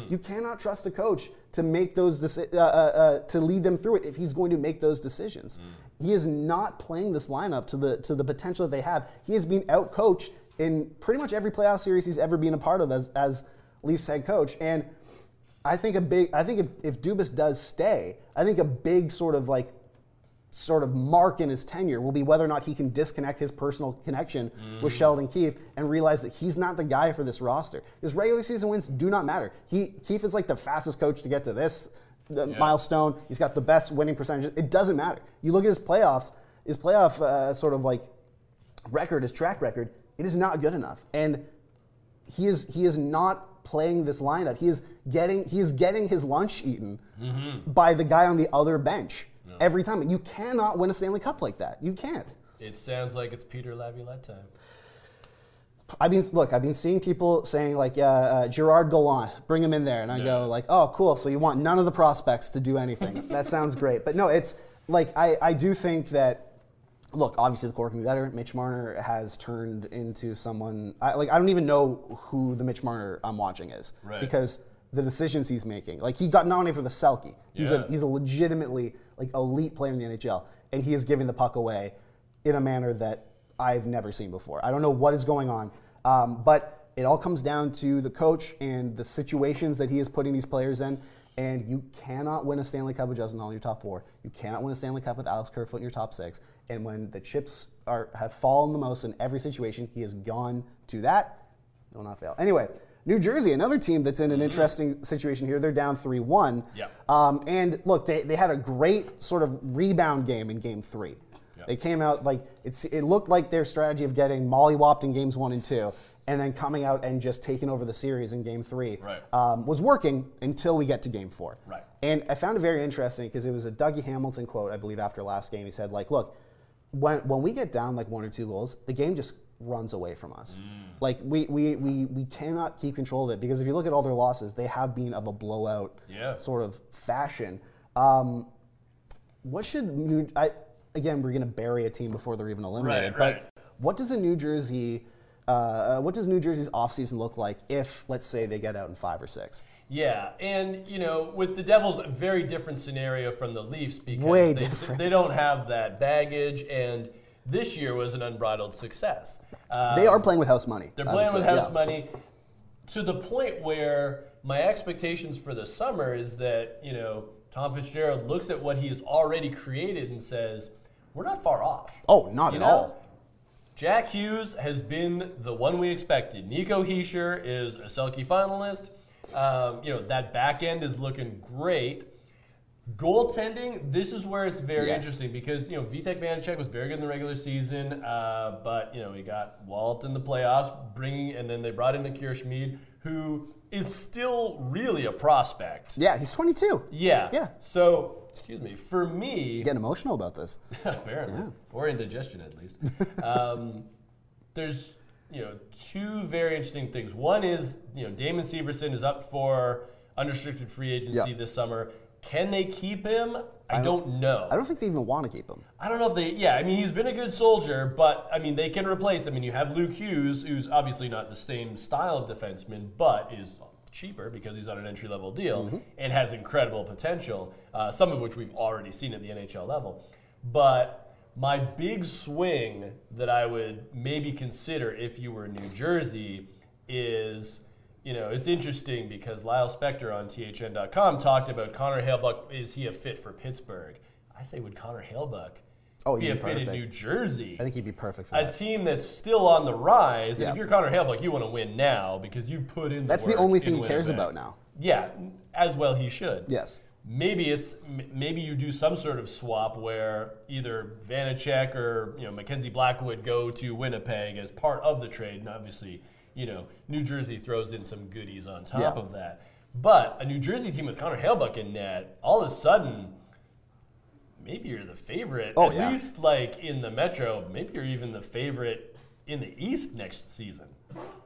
You cannot trust a coach to make those deci- uh, uh, uh, to lead them through it if he's going to make those decisions. He is not playing this lineup to the to the potential that they have. He has been outcoached in pretty much every playoff series he's ever been a part of as as Leafs head coach. And I think a big I think if, if Dubas does stay, I think a big sort of like sort of mark in his tenure will be whether or not he can disconnect his personal connection with Sheldon Keefe and realize that he's not the guy for this roster. His regular season wins do not matter. He Keefe is like the fastest coach to get to this uh, milestone. He's got the best winning percentage. It doesn't matter. You look at his playoffs. his playoff uh, sort of like record, his track record, it is not good enough. And he is he is not playing this lineup. He is getting he is getting his lunch eaten by the guy on the other bench every time. You cannot win a Stanley Cup like that. You can't. It sounds like it's Peter Laviolette time. I mean, look, I've been seeing people saying like uh, uh, Gerard Gallant, bring him in there, and I go like, oh, cool. So you want none of the prospects to do anything? that sounds great. But no, it's like I, I do think that. Look, obviously the core can be better. Mitch Marner has turned into someone I, like I don't even know who the Mitch Marner I'm watching is Right. because the decisions he's making. Like he got nominated for the Selke. He's Yeah. a he's a legitimately like elite player in the NHL, and he is giving the puck away in a manner that I've never seen before. I don't know what is going on, um, but it all comes down to the coach and the situations that he is putting these players in. And you cannot win a Stanley Cup with Justin Holl in your top four. You cannot win a Stanley Cup with Alex Kerfoot in your top six. And when the chips are have fallen the most in every situation, he has gone to that. Will not fail. Anyway, New Jersey, another team that's in an interesting situation here. They're down 3 1. Yeah. Um, and look, they, they had a great sort of rebound game in game three. Yeah. They came out like it's, it looked like their strategy of getting mollywopped in games one and two, and then coming out and just taking over the series in game three Right. um, was working until we get to game four. Right. And I found it very interesting because it was a Dougie Hamilton quote, I believe, after last game. He said, like, look, when, when we get down like one or two goals, the game just runs away from us. Mm. Like, we, we, we, we cannot keep control of it because if you look at all their losses, they have been of a blowout Yeah. sort of fashion. Um, what should New I, again? We're going to bury a team before they're even eliminated. Right, right. But what does a New Jersey? Uh, what does New Jersey's offseason look like if, let's say, they get out in five or six? Yeah, and you know, with the Devils, a very different scenario from the Leafs because Way they, different. they don't have that baggage, and this year was an unbridled success. Uh, They are playing with house money. They're playing with house yeah. money to the point where my expectations for the summer is that, you know, Tom Fitzgerald looks at what he has already created and says, we're not far off. Oh, not You at know? all. Jack Hughes has been the one we expected. Nico Hischier is a Selke finalist. Um, you know, that back end is looking great. Goaltending, this is where it's very Yes. interesting because, you know, Vitek Vanacek was very good in the regular season, uh, but, you know, he got walloped in the playoffs, bringing, and then they brought in Akira Schmid, who is still really a prospect. Yeah, he's 22. Yeah. Yeah. So, excuse me, for me, Getting emotional about this. apparently, or indigestion at least. um, there's you know two very interesting things. One is you know Damon Severson is up for unrestricted free agency Yeah. this summer. Can they keep him? I, don't, know. I don't think they even want to keep him. I don't know if they. Yeah, I mean he's been a good soldier, but I mean they can replace. Him. I mean you have Luke Hughes, who's obviously not the same style of defenseman, but is cheaper because he's on an entry level deal Mm-hmm. and has incredible potential. Uh, some of which we've already seen at the NHL level. But my big swing that I would maybe consider if you were in New Jersey is. You know, it's interesting because Lyle Spector on THN.com talked about Connor Hellebuyck. Is he a fit for Pittsburgh? I say, would Connor Hellebuyck Oh, be he'd a be fit in. New Jersey. I think he'd be perfect for a that. team that's still on the rise. And Yeah. if you're Connor Hellebuyck, you want to win now because you put in. The That's the only in thing he cares Winnipeg. about now. Yeah, as well he should. Yes. Maybe it's maybe you do some sort of swap where either Vanacek or you know Mackenzie Blackwood go to Winnipeg as part of the trade, and obviously you know New Jersey throws in some goodies on top Yeah. of that. But a New Jersey team with Connor Hellebuyck in net, all of a sudden, maybe you're the favorite. Oh, At yeah. least like in the Metro, maybe you're even the favorite in the East next season.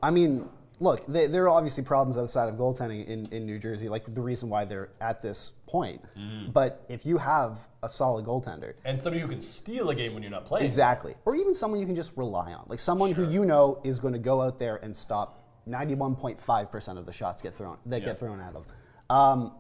I mean, look, they, there are obviously problems outside of goaltending in, in New Jersey, like the reason why they're at this point. Mm-hmm. But if you have a solid goaltender, And somebody who can steal a game when you're not playing. exactly, or even someone you can just rely on, like someone who you know is going to go out there and stop 91.5% of the shots get thrown that Yeah. get thrown at them. Um,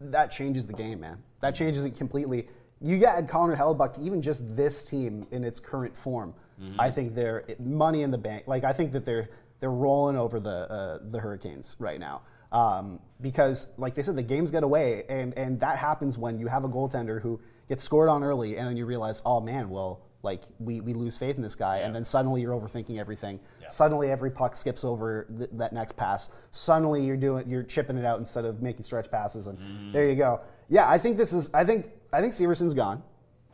that changes the game, man. That changes it completely. You add Connor Hellebuyck to even just this team in its current form. Mm-hmm. I think they're money in the bank. Like I think that they're they're rolling over the uh, the Hurricanes right now um, because, like they said, the games get away, and and that happens when you have a goaltender who gets scored on early, and then you realize, oh man, well. Like we, we lose faith in this guy, and then suddenly you're overthinking everything. Yeah. Suddenly every puck skips over th- that next pass. Suddenly you're doing you're chipping it out instead of making stretch passes, and Mm-hmm. there you go. Yeah, I think this is. I think I think Severson's gone.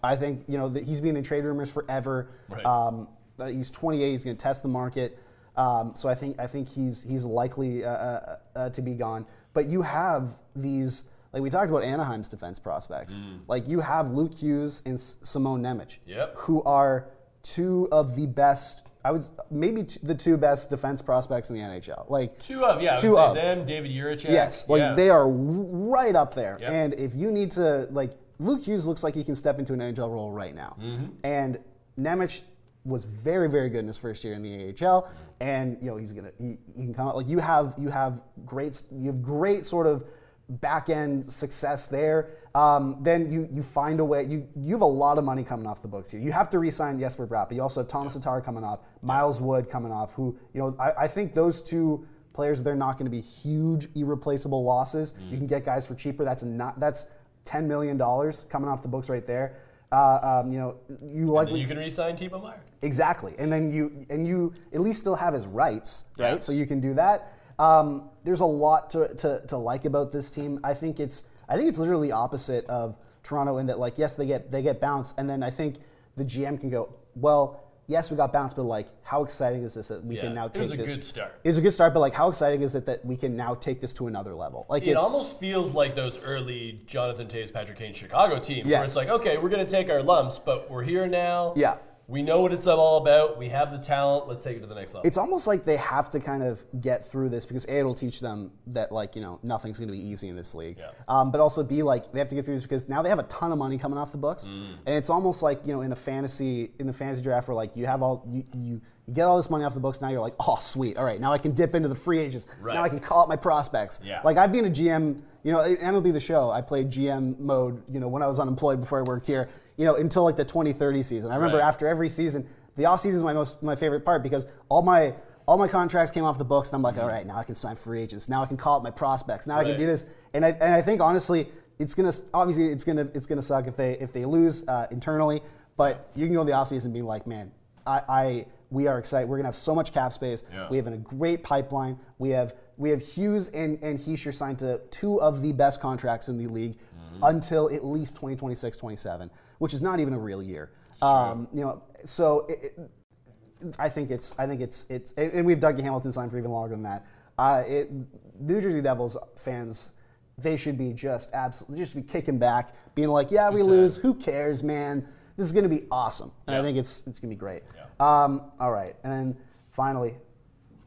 I think you know that he's been in trade rumors forever. Right. Um, he's 28. He's going to test the market. Um, so I think I think he's he's likely uh, uh, uh, to be gone. But you have these like we talked about Anaheim's defense prospects. Like you have Luke Hughes and S- Simon Nemec, Yep. who are two of the best. I would maybe t- the two best defense prospects in the NHL. Like Two of, yeah, I would Two say of. them, David Jiricek. Yes, like yeah. they are right up there. Yep. And if you need to, like, Luke Hughes looks like he can step into an NHL role right now. Mm-hmm. And Nemec was very, very good in his first year in the AHL, and you know he's gonna he, he can come out like you have you have great you have great sort of back end success there. Um, then you you find a way you you have a lot of money coming off the books here. You have to re-sign Jesper Bratt, but you also have Tomas Tatar coming off, Miles Wood coming off. Who you know I, I think those two players they're not going to be huge irreplaceable losses. You can get guys for cheaper. That's not that's ten million dollars coming off the books right there. Uh, um, you know you likely you can re-sign Timo Meier. Exactly, and then you and you at least still have his rights, right? Yeah. So you can do that. Um, there's a lot to, to, to like about this team. I think it's I think it's literally opposite of Toronto in that like yes they get they get bounced, and then I think the GM can go well. Yes, we got bounced, but like, how exciting is this that we Yeah, can now take it take was a this? good start. It's a good start, but like, how exciting is it that we can now take this to another level? Like, It almost feels like those early Jonathan Toews, Patrick Kane Chicago teams, where it's like, okay, we're going to take our lumps, but we're here now. Yeah. We know what it's all about. We have the talent. Let's take it to the next level. it's almost like they have to kind of get through this because a it'll teach them that like you know nothing's going to be easy in this league Yeah. um, but also b like they have to get through this because now they have a ton of money coming off the books Mm. and it's almost like you know in a fantasy in a fantasy draft where like you have all you, you you get all this money off the books now you're like oh sweet all right now i can dip into the free agents Right. now i can call up my prospects Yeah. like i've been a gm you know mlb the show i played gm mode you know when i was unemployed before i worked here you know until like the 2030 season i remember Right. after every season the off season is my most my favorite part because all my all my contracts came off the books and I'm like, all right, now I can sign free agents. Now I can call up my prospects. Now I can do this. And I, and I think honestly, it's gonna obviously it's gonna it's gonna suck if they if they lose uh, internally. But you can go in the offseason and be like, man, I, I we are excited. We're gonna have so much cap space. Yeah. We have a great pipeline. We have we have Hughes and and Hischier signed to two of the best contracts in the league until at least 2026, 27, which is not even a real year. Um, you know, so it, it, I think it's I think it's it's and and we have Dougie Hamilton signed for even longer than that. Uh, it, New Jersey Devils fans, they should be just absolutely just be kicking back, being like, yeah, we lose, who cares, man? This is going to be awesome, and I think it's it's going to be great. Um, all right, and then finally,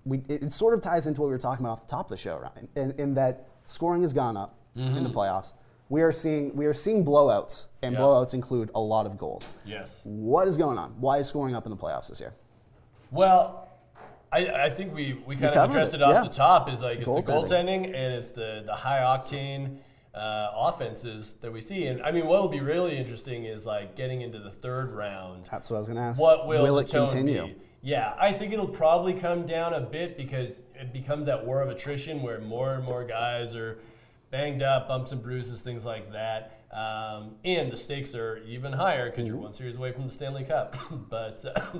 we it, it sort of ties into what we were talking about off the top of the show, Ryan, in, in that scoring has gone up in the playoffs. We are seeing we are seeing blowouts, and Yeah. blowouts include a lot of goals. yes. What is going on? Why is scoring up in the playoffs this year? Well, I, I think we, we kind of addressed it, it, off yeah. the top is like it's the Goaltending. goaltending and it's the, the high octane uh, offenses that we see. And I mean, what will be really interesting is like getting into the third round. That's what I was going to ask. What will, the it continue? Be? Yeah, I think it'll probably come down a bit because it becomes that war of attrition where more and more guys are banged up, bumps and bruises, things like that. Um, and the stakes are even higher because Mm-hmm. you're one series away from the Stanley Cup. but uh,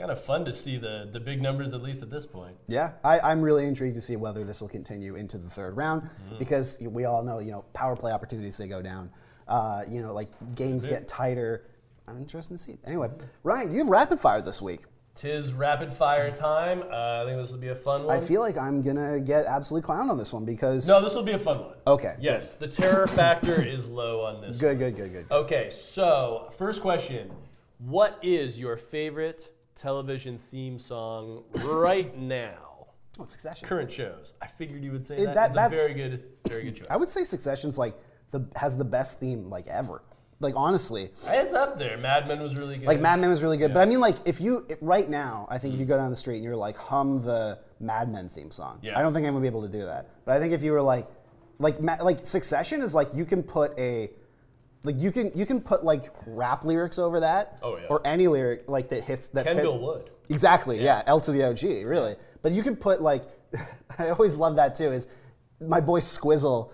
kind of fun to see the, the big numbers, at least at this point. Yeah, I, I'm really intrigued to see whether this will continue into the third round Mm-hmm. because we all know, you know, power play opportunities they go down. Uh, you know, like games get tighter. I'm interested to see. Anyway, Ryan, you have rapid fire this week. Tis rapid fire time. Uh, I think this will be a fun one. I feel like I'm gonna get absolutely clowned on this one because no, this will be a fun one. Okay, Yes, the terror factor is low on this. good, good, good, good. Okay, so first question. What is your favorite television theme song right now? Oh, Succession. Current shows. I figured you would say It- that. that- it's a that's- very good, very good choice. I would say Succession's like the has the best theme like ever. Like honestly, It's up there. Mad Men was really good. like Mad Men was really good, but I mean like if you if, right now, I think if you mm-hmm. go down the street and you're like hum the Mad Men theme song, Yeah. I don't think I'm gonna be able to do that. But I think if you were like like Ma- like Succession is like you can put a like you can you can put like rap lyrics over that, Oh, yeah. or any lyric like that hits that fit- Kendall Wood. Exactly. Yeah. L to the OG. Really. But you could put like, I always love that too. Is my boy Squizzle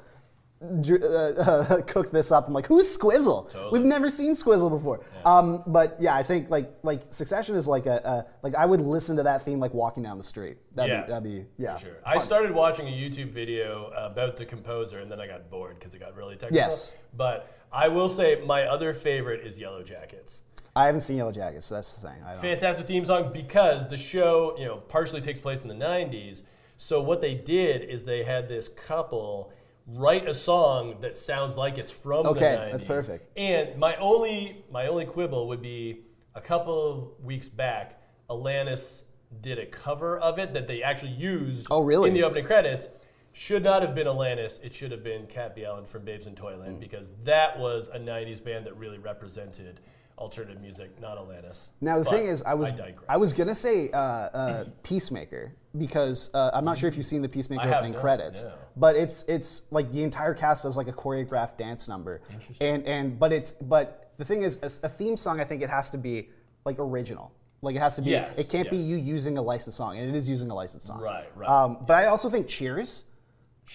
dr- uh, uh, cooked this up. I'm like, who's Squizzle? Totally. We've never seen Squizzle before. Um, but yeah, I think like like Succession is like a, a like I would listen to that theme like walking down the street. That'd Yeah. be that'd be yeah. Sure. I started watching a YouTube video about the composer, and then I got bored because it got really technical. Yes. But I will say my other favorite is Yellow Jackets. I haven't seen Yellow Jackets, so that's the thing. I don't. Fantastic theme song because the show, you know, partially takes place in the 90s. So what they did is they had this couple write a song that sounds like it's from the Okay, 90s. that's perfect. And my only my only quibble would be a couple of weeks back, Alanis did a cover of it that they actually used Oh, really? in the opening credits. Should not have been Alanis. It should have been Cat B. From Babes in Toyland Mm. because that was a 90s band that really represented alternative music, not Alanis. Now the But thing is, I was digress. I, was gonna say uh, uh, Peacemaker because uh, I'm not sure if you've seen the Peacemaker opening not, credits, but it's it's like the entire cast does like a choreographed dance number, Interesting. and and but it's but the thing is, a, a theme song I think it has to be like original. Like it has to be. Yes, it can't be you using a licensed song, and it is using a licensed song. Right, right. Um, but I also think Cheers,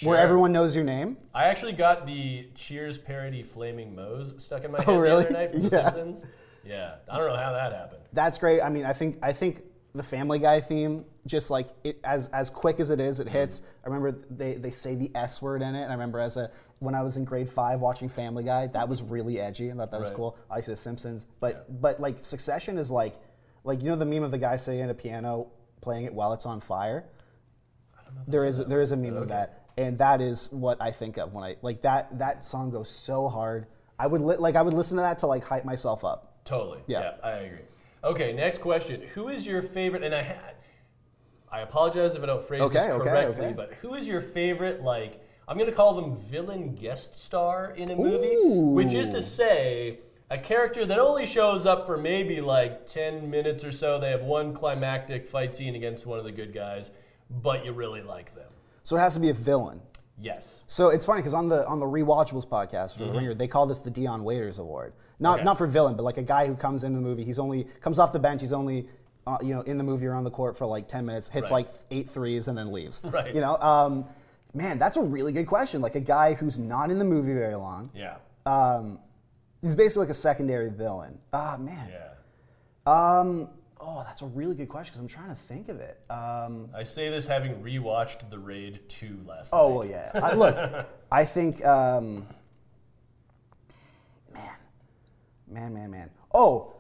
where everyone knows your name. I actually got the Cheers parody "Flaming Moe's" stuck in my head Oh, really? the other night from The Yeah. Simpsons. Yeah, I don't know how that happened. That's great. I mean, I think I think the Family Guy theme, just like it, as as quick as it is, it hits. I remember they, they say the S word in it. And I remember as a when I was in grade five watching Family Guy, that was really edgy and thought that was Right. cool. Obviously, The Simpsons, but but like Succession is like like you know the meme of the guy sitting at a piano playing it while it's on fire. There is there is a meme of that, and that is what I think of when I like that that song goes so hard. I would li- like I would listen to that to like hype myself up. Totally. Yeah. Yeah. I agree. Okay, next question. Who is your favorite? And I had, I apologize if I don't phrase Okay, this correctly, okay. but who is your favorite? Like, I'm gonna call them villain guest star in a movie, which is to say. A character that only shows up for maybe like 10 minutes or so. They have one climactic fight scene against one of the good guys, but you really like them. So it has to be a villain. Yes. So it's funny because on the on the Rewatchables podcast for the Ringer, they call this the Dion Waiters Award. Not Okay. not for villain, but like a guy who comes into the movie. He's only comes off the bench. He's only uh, you know in the movie or on the court for like ten minutes, hits Right. like eight threes, and then leaves. Right. You know, um, man, that's a really good question. Like a guy who's not in the movie very long. Yeah. Um, he's basically like a secondary villain. Ah man. Yeah. Um, oh, that's a really good question because I'm trying to think of it. Um, I say this having rewatched The Raid 2 last Oh night. well, yeah. I, look, I think, um, man, man, man, man. Oh,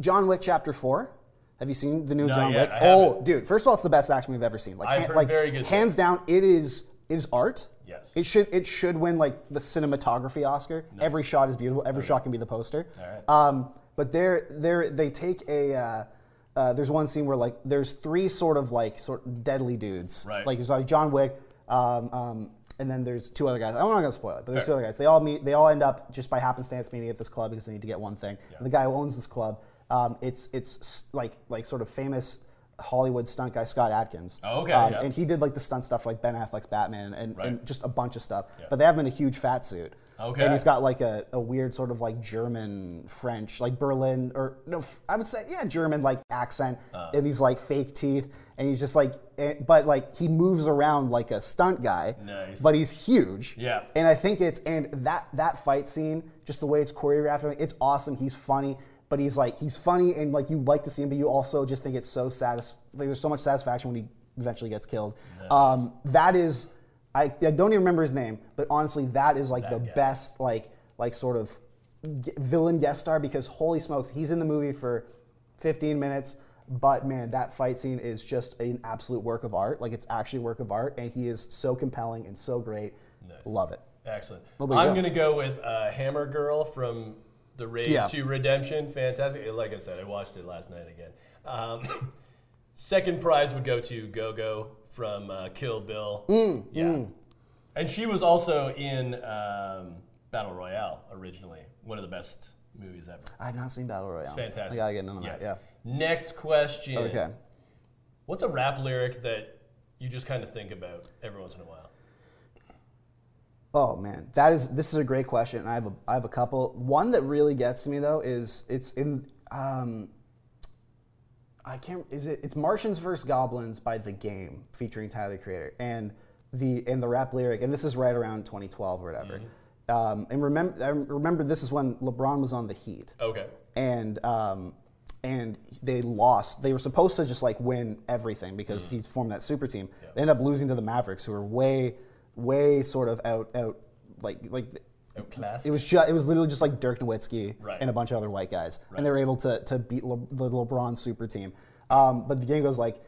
John Wick Chapter Four. Have you seen the new Not John yet, Wick? I oh, haven't. dude! First of all, it's the best action we've ever seen. Like, I've han- heard like very good hands things. down, it is. It is art. Yes. It should. It should win like the cinematography Oscar. Every shot is beautiful. Every shot can be the poster. All right. Um, but they're they're they take a. Uh, uh, there's one scene where like there's three sort of like sort of deadly dudes. Right. Like there's like John Wick, um, um, and then there's two other guys. I'm not gonna spoil it, but there's Fair. two other guys. They all meet. They all end up just by happenstance meeting at this club because they need to get one thing. And the guy who owns this club, um, it's it's like like sort of famous Hollywood stunt guy Scott Adkins. Oh, okay, Um, yeah. And he did like the stunt stuff like Ben Affleck's Batman and, Right. and just a bunch of stuff. But they have him in a huge fat suit. Okay. And he's got like a, a weird sort of like German French, like Berlin or no, I would say yeah German like accent Uh. and these like fake teeth and he's just like, eh, but like he moves around like a stunt guy. Nice. But he's huge. Yeah. And I think it's and that that fight scene, just the way it's choreographed, it's awesome. He's funny, but he's like he's funny and like you like to see him, but you also just think it's so satis. Like there's so much satisfaction when he eventually gets killed. Um, that is, I, I don't even remember his name, but honestly, that is like the guy. best like like sort of g- villain guest star because holy smokes, he's in the movie for 15 minutes. But man, that fight scene is just an absolute work of art. Like it's actually a work of art, and he is so compelling and so great. Love it. Excellent. I'm going to go with uh, Hammer Girl from The Raid Yeah. 2 Redemption. Fantastic. Like I said, I watched it last night again. Um, second prize would go to Go Go from uh, Kill Bill. Mm, yeah. And she was also in um, Battle Royale originally. One of the best movies ever. I have not seen Battle Royale. Fantastic. I gotta get into Yes. that. Next question. Okay. What's a rap lyric that you just kind of think about every once in a while? Oh man, that is this is a great question. I have a I have a couple. One that really gets to me though is it's in um, I can't is it it's Martians vs Goblins by The Game featuring Tyler Creator and the and the rap lyric, and this is right around 2012 or whatever. Um, and remember, I remember this is when LeBron was on the Heat Okay. and um, and they lost. They were supposed to just like win everything because he's formed that super team. They ended up losing to the Mavericks, who were way, way sort of out out like like. Outclassed. It was ju- it was literally just like Dirk Nowitzki Right. and a bunch of other white guys, Right. and they were able to to beat Le- the LeBron super team. Um, but the game goes like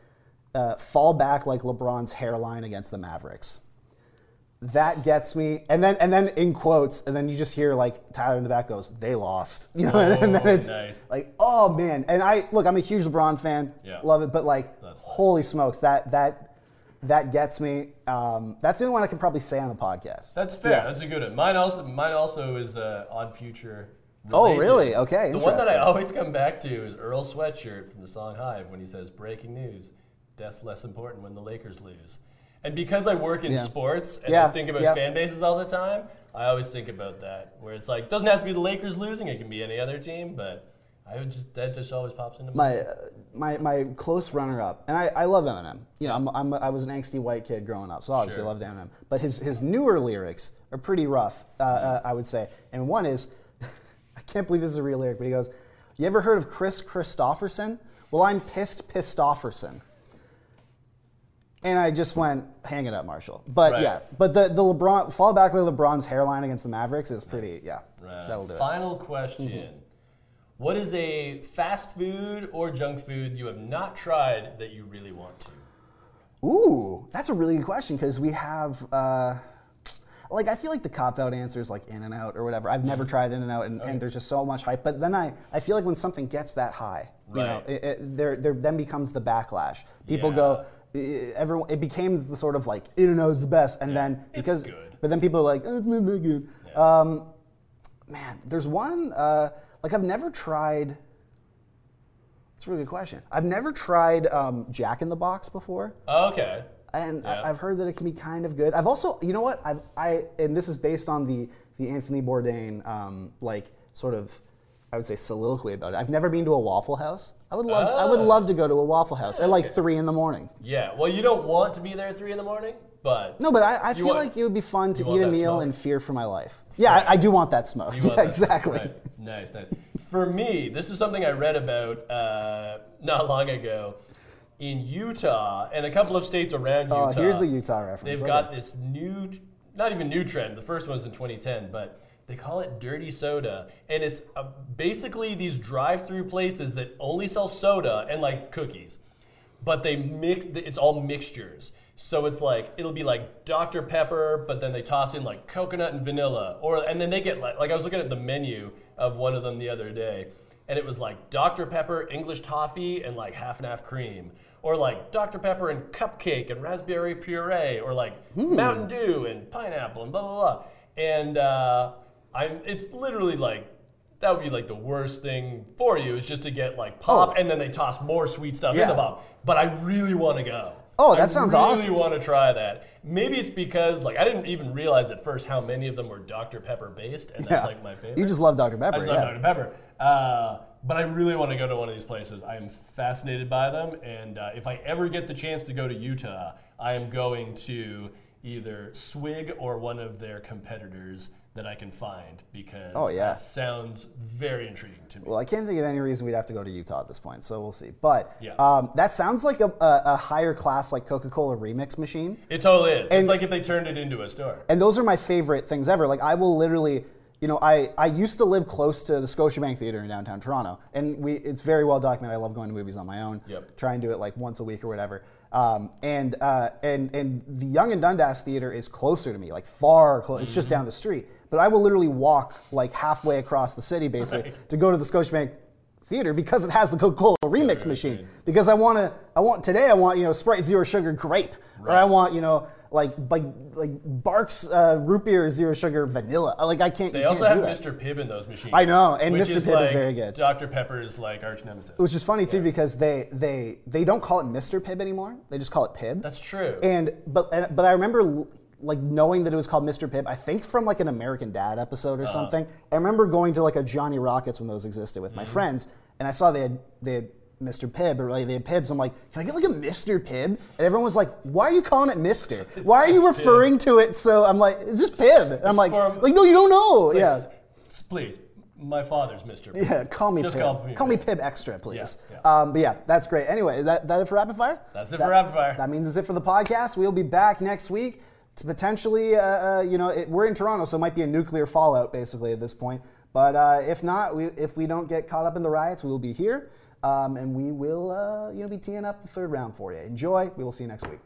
uh, fall back like LeBron's hairline against the Mavericks that gets me. And then and then in quotes, and then you just hear like Tyler in the back goes, "They lost," you know, and then Oh, it's nice. like, oh man. And I look, I'm a huge LeBron fan, Yeah. love it, but like, holy smokes, that that that gets me. Um, that's the only one I can probably say on the podcast. That's fair. Yeah. That's a good one. Mine also, mine also is uh, Odd Future. Oh, really? Okay, The one that I always come back to is Earl Sweatshirt from the song Hive when he says, "Breaking news: Death's less important when the Lakers lose." And because I work in Yeah. sports and Yeah, I think about yeah. fan bases all the time, I always think about that. Where it's like, doesn't have to be the Lakers losing; it can be any other team. But I would just that just always pops into my. my uh, my my close runner up, and I, I love Eminem. You know, I'm, I'm I was an angsty white kid growing up, so obviously Sure. I loved Eminem. But his his newer lyrics are pretty rough, uh, uh, I would say. And one is, I can't believe this is a real lyric, but he goes, "You ever heard of Kris Kristofferson? Well, I'm pissed Pistofferson." And I just went, hang it up, Marshall. But Right. yeah, but the, the LeBron, fall back like LeBron's hairline against the Mavericks is pretty, yeah, Right. that'll do it. Final question. What is a fast food or junk food you have not tried that you really want to? Ooh, that's a really good question because we have, uh, like, I feel like the cop out answer is like In and Out or whatever. I've Mm-hmm. never tried In and Out, and, and there's just so much hype. But then I, I feel like when something gets that high, you know, it, it, there, there then becomes the backlash. People go, eh, everyone, it became the sort of like In and Out is the best, and then It's because, good. but then people are like, oh, it's not that good. Um, man, there's one uh, like I've never tried. That's a really good question. I've never tried um, Jack in the Box before Okay. and Yeah. I, I've heard that it can be kind of good. I've also, you know what, I've, I and this is based on the the Anthony Bourdain um, like sort of, I would say soliloquy about it. I've never been to a Waffle House. I would love, I would Oh. love to go to a Waffle House at like three in the morning. Yeah. Well, you don't want to be there at three in the morning, but No, but I, I feel want- like it would be fun to eat a meal smoke? and fear for my life. Yeah, I, I do want that smoke. you Yeah, that- exactly. right. Nice, nice. For me, this is something I read about uh, not long ago in Utah and a couple of states around Oh, Utah. here's the Utah reference. They've Okay. got this new, not even new trend. The first one was in 2010, but they call it dirty soda, and it's uh, basically these drive-through places that only sell soda and like cookies, but they mix. It's all mixtures. So it's like it'll be like Dr Pepper, but then they toss in like coconut and vanilla, or and then they get like like I was looking at the menu of one of them the other day, and it was like Dr Pepper, English toffee, and like half and half cream, or like Dr Pepper and cupcake and raspberry puree, or like Mountain Dew and pineapple and blah blah blah. And uh, I'm it's literally like that would be like the worst thing for you is just to get like pop Oh. and then they toss more sweet stuff in the pop. But I really want to go. Oh, that I sounds really awesome. I really want to try that. Maybe it's because like I didn't even realize at first how many of them were Dr Pepper based, and that's Yeah. like my favorite. You just love Dr. I Pepper. just yeah. love Dr Pepper. Uh, but I really want to go to one of these places. I am fascinated by them, and uh, if I ever get the chance to go to Utah, I am going to either Swig or one of their competitors that I can find because Oh, yeah. that sounds very intriguing to me. Well, I can't think of any reason we'd have to go to Utah at this point, so we'll see. But Yeah. um, that sounds like a, a, a higher class, like Coca-Cola remix machine. It totally is. And- it's like if they turned it into a store. And those are my favorite things ever. Like I will literally, you know, I, I used to live close to the Scotiabank Theater in downtown Toronto, and we it's very well documented. I love going to movies on my own. Yep. Try and do it like once a week or whatever. Um, and uh, and and the Yonge and Dundas Theater is closer to me, like far close. It's Mm-hmm. just down the street. But I will literally walk like halfway across the city, basically, to go to the Scotiabank Theater because it has the Coca-Cola remix machine. Because I want to, I want today, I want you know Sprite zero sugar grape, or I want you know like like like Barq's uh, root beer zero sugar vanilla. Like I can't. They you also can't have do that. Mr. Pibb in those machines. I know, and Mr. Pibb is very good. Dr. Pepper's like arch nemesis. Which is funny too because they they they don't call it Mr. Pibb anymore. They just call it Pibb. That's true. And but and, but I remember like knowing that it was called Mr. Pibb. I think from like an American Dad episode Uh-huh. or something. I remember going to like a Johnny Rockets when those existed with Mm-hmm. my friends, and I saw they had they had Mr. Pibb, or like they had Pibbs. I'm like, can I get like a Mr. Pibb? And everyone was like, why are you calling it Mr.? Why are you just Pibb. referring to it so? I'm like, it's just Pibb. And I'm like, from- like, no, you don't know. Like, yeah. s- please, my father's Mr. Pibb. Yeah, call me Just Pib. call me Call me Pibb. Pib Extra, please. Yeah, Um, but yeah, that's great. Anyway, is that, that it for Rapid Fire? That's it That- for Rapid Fire. That means it's it for the podcast. We'll be back next week to potentially, uh, uh, you know, it, we're in Toronto, so it might be a nuclear fallout basically at this point. But uh, if not, we, if we don't get caught up in the riots, we will be here, um, and we will, uh, you know, be teeing up the third round for you. Enjoy. We will see you next week.